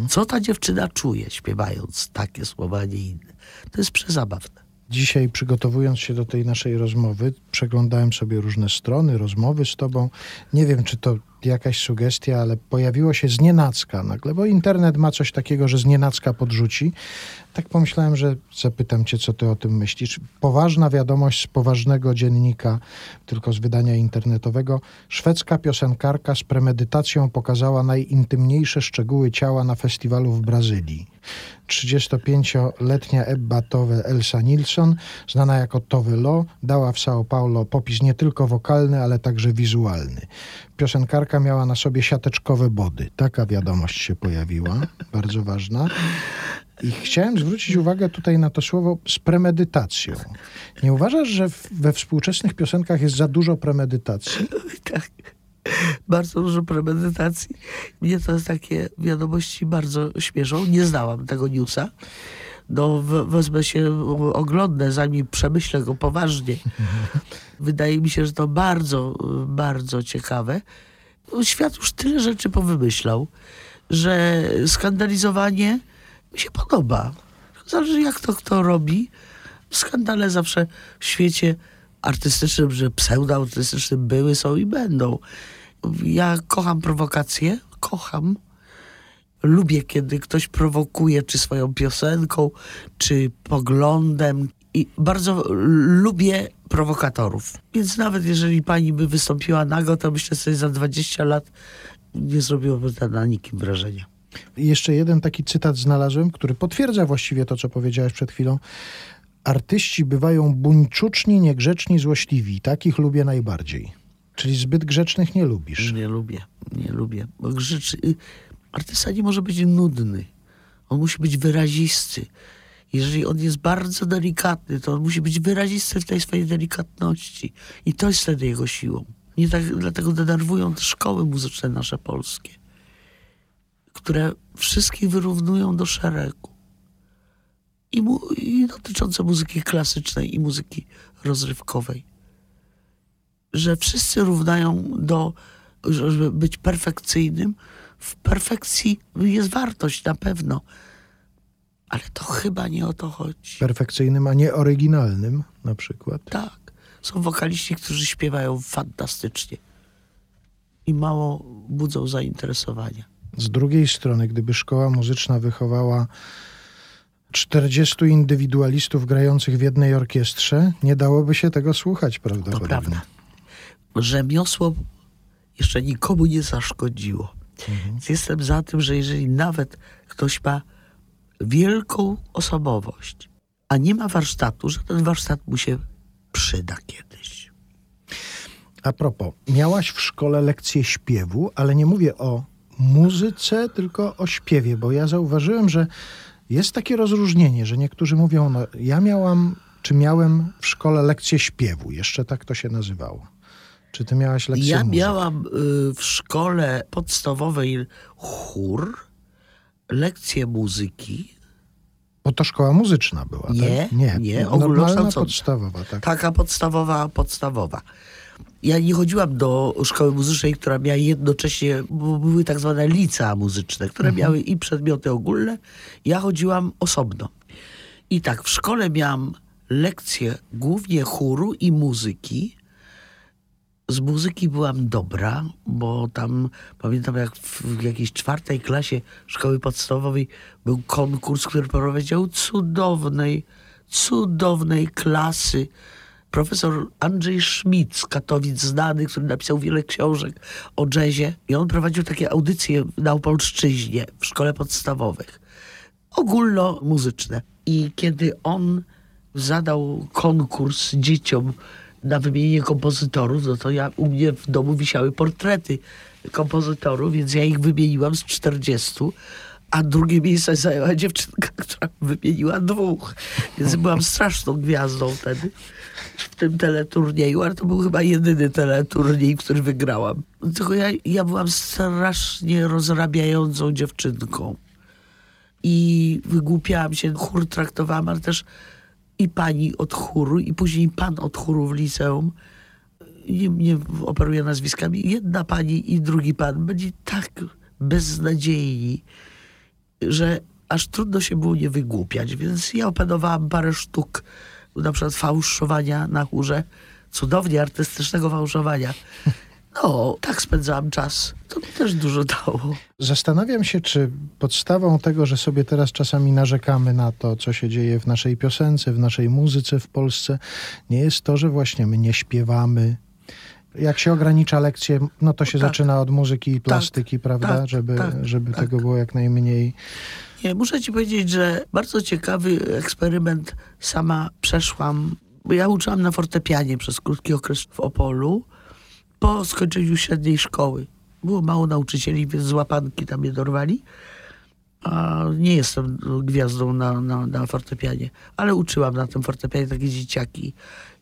Co ta dziewczyna czuje, śpiewając takie słowa, a nie inne. To jest przezabawne. Dzisiaj, przygotowując się do tej naszej rozmowy, przeglądałem sobie różne strony, rozmowy z tobą. Nie wiem, czy to jakaś sugestia, ale pojawiło się znienacka nagle, bo internet ma coś takiego, że znienacka podrzuci. Tak pomyślałem, że zapytam cię, co ty o tym myślisz. Poważna wiadomość z poważnego dziennika, tylko z wydania internetowego. Szwedzka piosenkarka z premedytacją pokazała najintymniejsze szczegóły ciała na festiwalu w Brazylii. 35-letnia Ebba Tove Elsa Nilsson, znana jako Tove Lo, dała w São Paulo popis nie tylko wokalny, ale także wizualny. Piosenkarka miała na sobie siateczkowe body. Taka wiadomość się pojawiła, bardzo ważna. I chciałem zwrócić uwagę tutaj na to słowo z premedytacją. Nie uważasz, że we współczesnych piosenkach jest za dużo premedytacji? Tak. Bardzo dużo premedytacji. Mnie to jest takie wiadomości bardzo śmieszą. Nie znałam tego newsa. No, we- wezmę się, oglądnę, zanim przemyślę go poważnie. Wydaje mi się, że to bardzo, bardzo ciekawe. Świat już tyle rzeczy powymyślał, że skandalizowanie mi się podoba. Zależy jak to kto robi. Skandale zawsze w świecie artystycznym, że pseudoartystycznym były, są i będą. Ja kocham prowokacje, kocham. Lubię, kiedy ktoś prowokuje, czy swoją piosenką, czy poglądem. I bardzo lubię prowokatorów. Więc nawet jeżeli pani by wystąpiła nago, to myślę sobie za 20 lat nie zrobiłoby to na nikim wrażenia. Jeszcze jeden taki cytat znalazłem, który potwierdza właściwie to, co powiedziałeś przed chwilą. Artyści bywają buńczuczni, niegrzeczni, złośliwi. Takich lubię najbardziej. Czyli zbyt grzecznych nie lubisz. Nie lubię, nie lubię. Bo y, artysta nie może być nudny. On musi być wyrazisty. Jeżeli on jest bardzo delikatny, to on musi być wyrazisty w tej swojej delikatności. I to jest wtedy jego siłą. Nie tak, dlatego denerwują te szkoły muzyczne nasze polskie, które wszystkich wyrównują do szeregu. I, mu, I dotyczące muzyki klasycznej i muzyki rozrywkowej że wszyscy równają do, żeby być perfekcyjnym. W perfekcji jest wartość na pewno, ale to chyba nie o to chodzi. Perfekcyjnym, a nie oryginalnym na przykład. Tak. Są wokaliści, którzy śpiewają fantastycznie i mało budzą zainteresowania. Z drugiej strony, gdyby szkoła muzyczna wychowała 40 indywidualistów grających w jednej orkiestrze, nie dałoby się tego słuchać To prawdopodobnie. prawda. Rzemiosło jeszcze nikomu nie zaszkodziło. Więc jestem za tym, że jeżeli nawet ktoś ma wielką osobowość, a nie ma warsztatu, że ten warsztat mu się przyda kiedyś. A propos, miałaś w szkole lekcję śpiewu, ale nie mówię o muzyce, tylko o śpiewie, bo ja zauważyłem, że jest takie rozróżnienie, że niektórzy mówią, no ja miałam, czy miałem w szkole lekcję śpiewu, jeszcze tak to się nazywało. Czy ty miałaś lekcję Ja muzyki? miałam y, w szkole podstawowej chór, lekcje muzyki, Bo to szkoła muzyczna była, Nie, tak? Nie, nie, normalna ogólnokształcąca. podstawowa, tak. taka podstawowa, podstawowa. Ja nie chodziłam do szkoły muzycznej, która miała jednocześnie, bo były tak zwane licea muzyczne, które miały i przedmioty ogólne. Ja chodziłam osobno. I tak, w szkole miałam lekcje głównie chóru i muzyki. Z muzyki byłam dobra, bo tam pamiętam jak w jakiejś czwartej klasie szkoły podstawowej był konkurs, który prowadził cudownej, cudownej klasy profesor Andrzej Schmidt z Katowic, znany, który napisał wiele książek o jazzie. I on prowadził takie audycje na Opolszczyźnie w szkole podstawowych. Ogólnomuzyczne. I kiedy on zadał konkurs dzieciom na wymienienie kompozytorów, no to ja u mnie w domu wisiały portrety kompozytorów, więc ja ich wymieniłam z 40, a drugie miejsce zajęła dziewczynka, która wymieniła dwóch. Więc byłam straszną gwiazdą wtedy w tym teleturnieju, ale to był chyba jedyny teleturniej, który wygrałam. Tylko ja, ja byłam strasznie rozrabiającą dziewczynką. I wygłupiałam się, chór traktowałam, ale też i pani od chóru, i później pan od chóru w liceum. Nie, nie operuję nazwiskami. Jedna pani i drugi pan byli tak beznadziejni, że aż trudno się było nie wygłupiać. Więc ja opanowałam parę sztuk, na przykład fałszowania na chórze, cudownie artystycznego fałszowania. No, tak spędzałam czas. To mi też dużo dało. Zastanawiam się, czy podstawą tego, że sobie teraz czasami narzekamy na to, co się dzieje w naszej piosence, w naszej muzyce w Polsce, nie jest to, że właśnie my nie śpiewamy. Jak się ogranicza lekcje, no to się Tak. zaczyna od muzyki i plastyki, prawda? tak, żeby tak, żeby tak. tego było jak najmniej. Nie, muszę ci powiedzieć, że bardzo ciekawy eksperyment sama przeszłam. Ja uczyłam na fortepianie przez krótki okres w Opolu po skończeniu średniej szkoły. Było mało nauczycieli, więc z łapanki tam mnie dorwali. A nie jestem gwiazdą na, na, na fortepianie, ale uczyłam na tym fortepianie takie dzieciaki.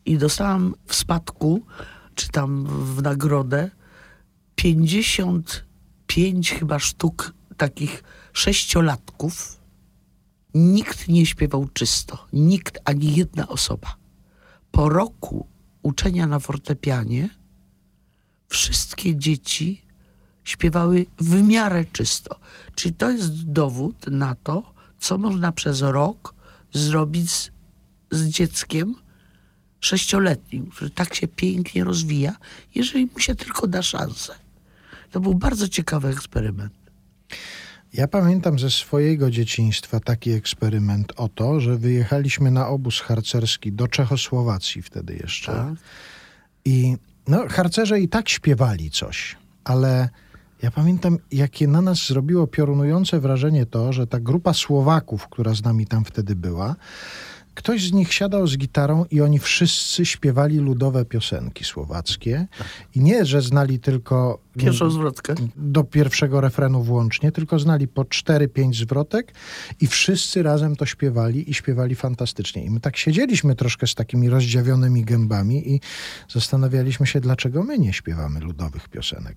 I dostałam w spadku, czy tam w nagrodę, 55 chyba sztuk takich sześciolatków. Nikt nie śpiewał czysto. Nikt, ani jedna osoba. Po roku uczenia na fortepianie wszystkie dzieci śpiewały w miarę czysto. Czyli to jest dowód na to, co można przez rok zrobić z, z dzieckiem sześcioletnim, który tak się pięknie rozwija, jeżeli mu się tylko da szansę. To był bardzo ciekawy eksperyment. Ja pamiętam ze swojego dzieciństwa taki eksperyment o to, że wyjechaliśmy na obóz harcerski do Czechosłowacji wtedy jeszcze. Tak. I no, harcerze i tak śpiewali coś, ale ja pamiętam, jakie na nas zrobiło piorunujące wrażenie to, że ta grupa Słowaków, która z nami tam wtedy była, ktoś z nich siadał z gitarą i oni wszyscy śpiewali ludowe piosenki słowackie. I nie, że znali tylko Pierwszą zwrotkę. do pierwszego refrenu włącznie, tylko znali po 4-5 zwrotek i wszyscy razem to śpiewali i śpiewali fantastycznie. I my tak siedzieliśmy troszkę z takimi rozdziawionymi gębami i zastanawialiśmy się, dlaczego my nie śpiewamy ludowych piosenek.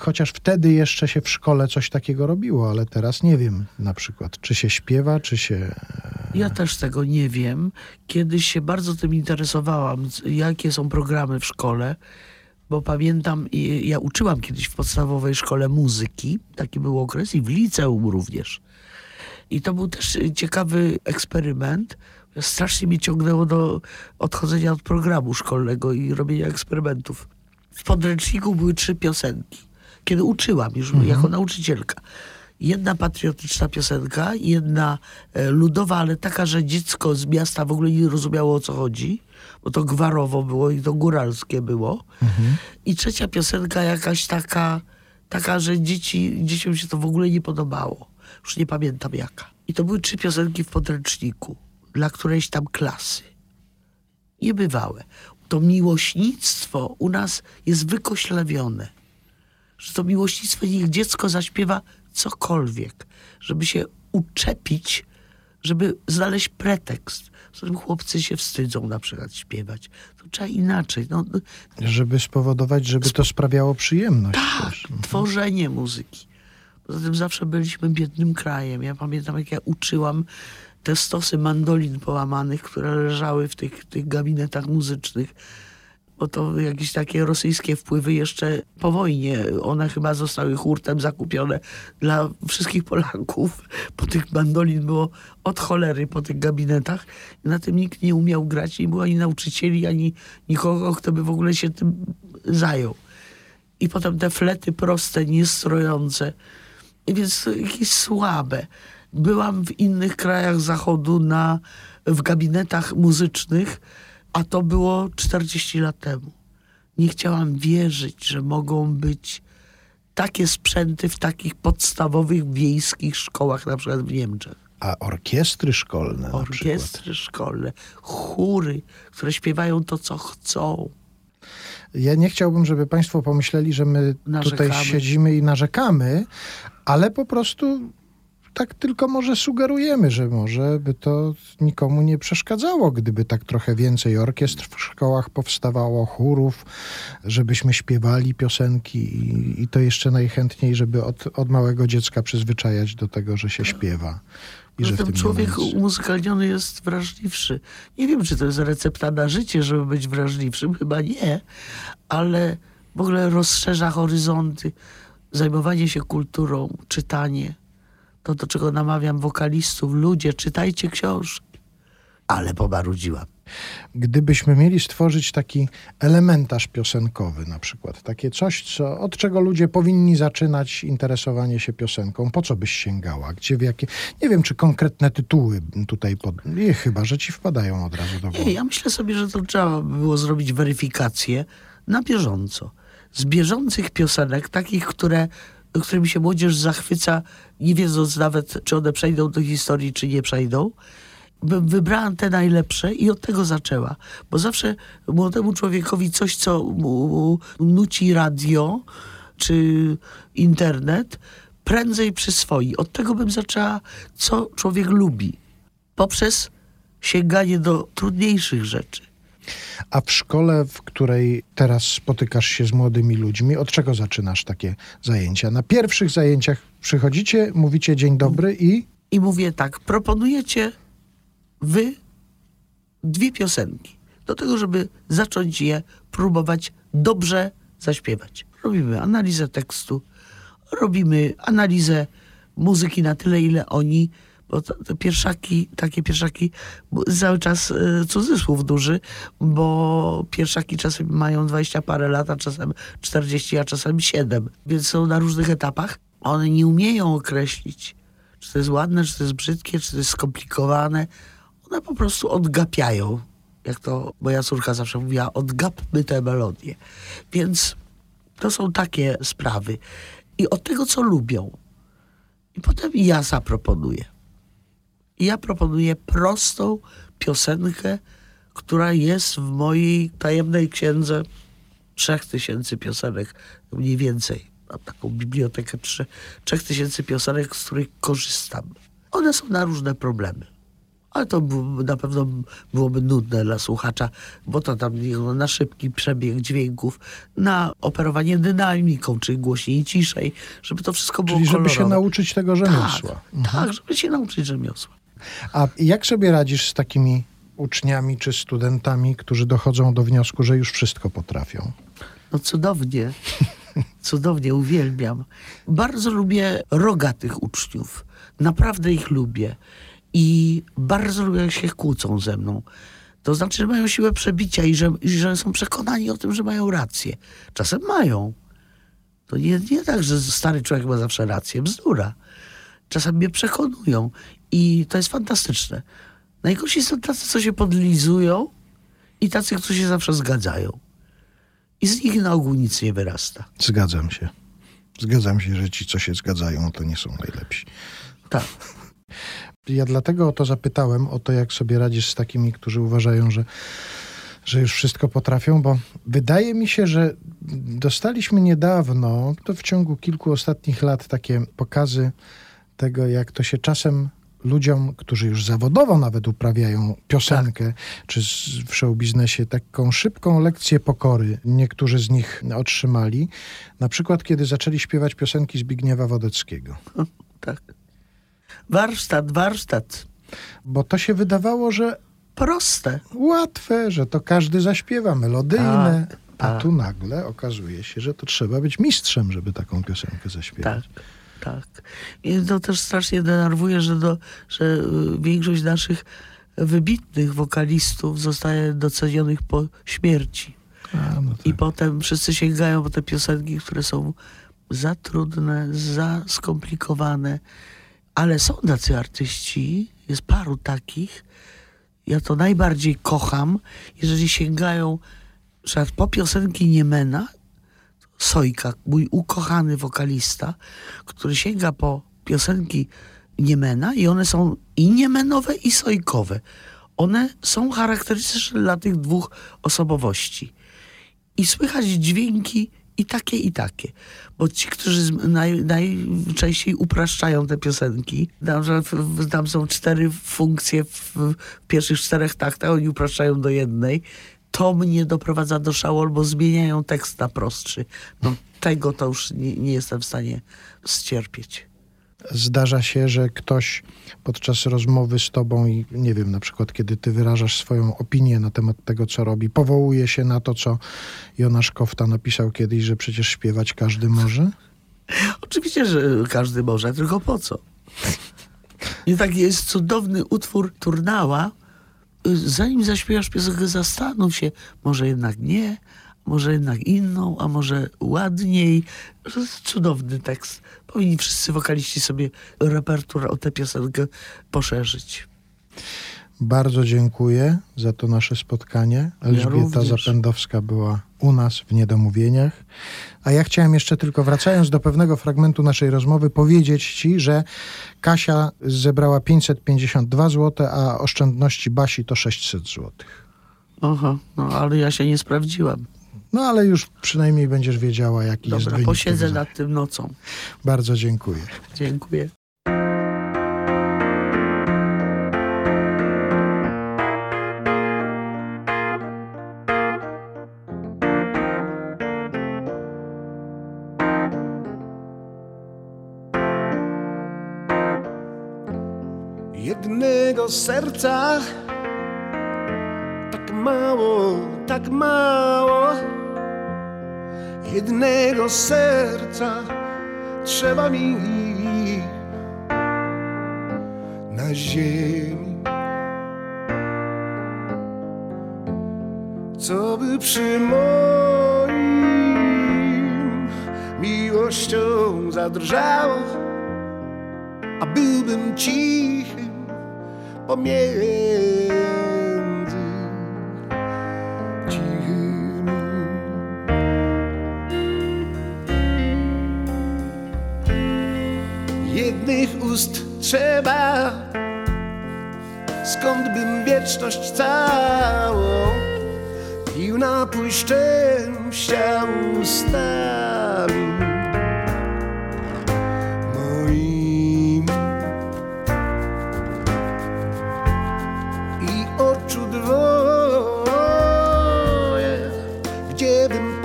Chociaż wtedy jeszcze się w szkole coś takiego robiło, ale teraz nie wiem na przykład, czy się śpiewa, czy się... Ja też tego nie wiem. Kiedyś się bardzo tym interesowałam, jakie są programy w szkole, bo pamiętam, ja uczyłam kiedyś w podstawowej szkole muzyki, taki był okres, i w liceum również. I to był też ciekawy eksperyment. Strasznie mnie ciągnęło do odchodzenia od programu szkolnego i robienia eksperymentów. W podręczniku były trzy piosenki. Kiedy uczyłam już jako nauczycielka. Jedna patriotyczna piosenka, jedna e, ludowa, ale taka, że dziecko z miasta w ogóle nie rozumiało o co chodzi, bo to gwarowo było i to góralskie było. I trzecia piosenka jakaś taka, taka, że dzieci, dzieciom się to w ogóle nie podobało. Już nie pamiętam jaka. I to były trzy piosenki w podręczniku dla którejś tam klasy. Niebywałe. To miłośnictwo u nas jest wykoślawione. Że to miłośnictwo niech dziecko zaśpiewa cokolwiek, żeby się uczepić, żeby znaleźć pretekst. Zatem chłopcy się wstydzą na przykład śpiewać. To trzeba inaczej. No, żeby spowodować, żeby to sprawiało przyjemność tak, też. tworzenie muzyki. Poza tym zawsze byliśmy biednym krajem. Ja pamiętam, jak ja uczyłam te stosy mandolin połamanych, które leżały w tych, tych gabinetach muzycznych. Bo to jakieś takie rosyjskie wpływy jeszcze po wojnie. One chyba zostały hurtem zakupione dla wszystkich Polaków. Po tych mandolin było od cholery po tych gabinetach. Na tym nikt nie umiał grać, nie było ani nauczycieli, ani nikogo, kto by w ogóle się tym zajął. I potem te flety proste, niestrojące. Więc jakieś słabe. Byłam w innych krajach zachodu na, w gabinetach muzycznych, a to było 40 lat temu. Nie chciałam wierzyć, że mogą być takie sprzęty w takich podstawowych wiejskich szkołach, na przykład w Niemczech. A orkiestry szkolne. Orkiestry szkolne, chóry, które śpiewają to, co chcą. Ja nie chciałbym, żeby Państwo pomyśleli, że my tutaj Narzekamy. siedzimy i narzekamy, ale po prostu tak tylko może sugerujemy, że może by to nikomu nie przeszkadzało, gdyby tak trochę więcej orkiestr w szkołach powstawało, chórów, żebyśmy śpiewali piosenki i, i to jeszcze najchętniej, żeby od, od małego dziecka przyzwyczajać do tego, że się śpiewa. I że w Zatem tym człowiek umuzykalniony jest wrażliwszy. Nie wiem, czy to jest recepta na życie, żeby być wrażliwszym. Chyba nie, ale w ogóle rozszerza horyzonty. Zajmowanie się kulturą, czytanie. To, do czego namawiam wokalistów. Ludzie, czytajcie książki. Ale pobarudziłam. Gdybyśmy mieli stworzyć taki elementarz piosenkowy na przykład, takie coś, co, od czego ludzie powinni zaczynać interesowanie się piosenką, po co byś sięgała, gdzie, w jakie, nie wiem, czy konkretne tytuły tutaj, pod, nie, chyba, że ci wpadają od razu do Nie, głowy. ja myślę sobie, że to trzeba by było zrobić weryfikację na bieżąco. Z bieżących piosenek, takich, które, którymi się młodzież zachwyca, nie wiedząc nawet, czy one przejdą do historii, czy nie przejdą. Bym wybrała te najlepsze i od tego zaczęła. Bo zawsze młodemu człowiekowi coś, co mu nuci radio, czy internet, prędzej przyswoi. Od tego bym zaczęła, co człowiek lubi. Poprzez sięganie do trudniejszych rzeczy. A w szkole, w której teraz spotykasz się z młodymi ludźmi, od czego zaczynasz takie zajęcia? Na pierwszych zajęciach przychodzicie, mówicie dzień dobry i I mówię tak, proponujecie wy dwie piosenki do tego, żeby zacząć je próbować dobrze zaśpiewać. Robimy analizę tekstu, robimy analizę muzyki na tyle, ile oni, bo te pierwszaki, takie pierwszaki, cały czas y, cudzysłów duży, bo pierwszaki czasem mają 20 parę lat, a czasem 40, a czasem 7, więc są na różnych etapach. One nie umieją określić, czy to jest ładne, czy to jest brzydkie, czy to jest skomplikowane. One po prostu odgapiają. Jak to moja córka zawsze mówiła, odgapmy tę melodię. Więc to są takie sprawy. I od tego, co lubią. I potem ja zaproponuję. I ja proponuję prostą piosenkę, która jest w mojej tajemnej księdze trzech tysięcy piosenek, mniej więcej. Mam taką bibliotekę trze- trzech tysięcy piosenek, z których korzystam. One są na różne problemy. Ale to na pewno byłoby nudne dla słuchacza, bo to tam na szybki przebieg dźwięków, na operowanie dynamiką, czy głośniej, ciszej, żeby to wszystko było czyli żeby się nauczyć tego rzemiosła. Tak, tak, żeby się nauczyć rzemiosła. A jak sobie radzisz z takimi uczniami czy studentami, którzy dochodzą do wniosku, że już wszystko potrafią? No cudownie. Cudownie, uwielbiam. Bardzo lubię rogatych uczniów. Naprawdę ich lubię. I bardzo lubię, jak się kłócą ze mną. To znaczy, że mają siłę przebicia i że, i że są przekonani o tym, że mają rację. Czasem mają. To nie, nie tak, że stary człowiek ma zawsze rację. Bzdura. Czasem mnie przekonują. I to jest fantastyczne. Najgorsi są tacy, co się podlizują i tacy, którzy się zawsze zgadzają. I z nich na ogół nic nie wyrasta. Zgadzam się. Zgadzam się, że ci, co się zgadzają, to nie są najlepsi. Tak. Ja dlatego o to zapytałem, o to, jak sobie radzisz z takimi, którzy uważają, że, że już wszystko potrafią, bo wydaje mi się, że dostaliśmy niedawno, to w ciągu kilku ostatnich lat, takie pokazy tego, jak to się czasem ludziom, którzy już zawodowo nawet uprawiają piosenkę, czy z- w show biznesie, taką szybką lekcję pokory niektórzy z nich otrzymali. Na przykład, kiedy zaczęli śpiewać piosenki Zbigniewa Wodeckiego. tak. Warsztat, warsztat. Bo to się wydawało, że proste. Łatwe, że to każdy zaśpiewa, melodyjne. Tak, A tak. tu nagle okazuje się, że to trzeba być mistrzem, żeby taką piosenkę zaśpiewać. Tak, tak. I to też strasznie denerwuje, że, do, że y, większość naszych wybitnych wokalistów zostaje docenionych po śmierci. A, no tak. I potem wszyscy sięgają po te piosenki, które są za trudne, za skomplikowane. Ale są tacy artyści, jest paru takich. Ja to najbardziej kocham, jeżeli sięgają przykład po piosenki Niemena, Sojka, mój ukochany wokalista, który sięga po piosenki Niemena i one są i niemenowe, i sojkowe. One są charakterystyczne dla tych dwóch osobowości. I słychać dźwięki i takie, i takie. Bo ci, którzy naj, najczęściej upraszczają te piosenki, tam, że tam są cztery funkcje w, w pierwszych czterech taktach, oni upraszczają do jednej. To mnie doprowadza do szału, albo zmieniają tekst na prostszy. No tego to już nie, nie jestem w stanie ścierpieć. Zdarza się, że ktoś podczas rozmowy z tobą i nie wiem, na przykład kiedy ty wyrażasz swoją opinię na temat tego, co robi, powołuje się na to, co Jonasz Kofta napisał kiedyś, że przecież śpiewać każdy może? Oczywiście, że każdy może, tylko po co? I taki jest cudowny utwór Turnała. Zanim zaśpiewasz piosenkę, zastanów się, może jednak nie, może jednak inną, a może ładniej. To jest cudowny tekst. Powinni wszyscy wokaliści sobie repertuar o tę piosenkę poszerzyć. Bardzo dziękuję za to nasze spotkanie. Elżbieta również. Zapędowska była u nas w Niedomówieniach. A ja chciałem jeszcze tylko, wracając do pewnego fragmentu naszej rozmowy, powiedzieć ci, że Kasia zebrała 552 zł, a oszczędności Basi to 600 zł. Oho, no ale ja się nie sprawdziłam. No ale już przynajmniej będziesz wiedziała, jaki jest Dobra, wynik. posiedzę tego. nad tym nocą. Bardzo dziękuję. Dziękuję. Serca. Tak mało, tak mało. Jednego serca trzeba mi na ziemi. Co by przy moim miłością zadrżało a byłbym cichym pomiędzy cichymi. Jednych ust trzeba, skąd bym wieczność całą pił napój szczęścia ustami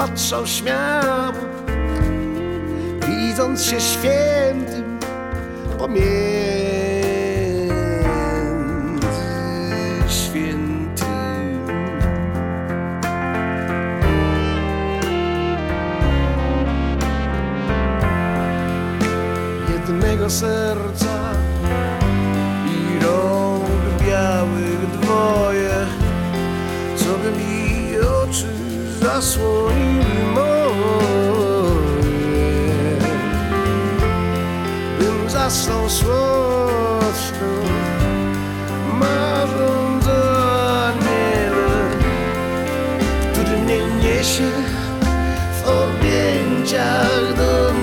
patrzał śmiało, widząc się świętym pomiędzy świętym. jednego serca i rąk białych dwoje, zasłoniły moje. Bym zasnął słodko, marząc o aniele, który mnie niesie w objęciach do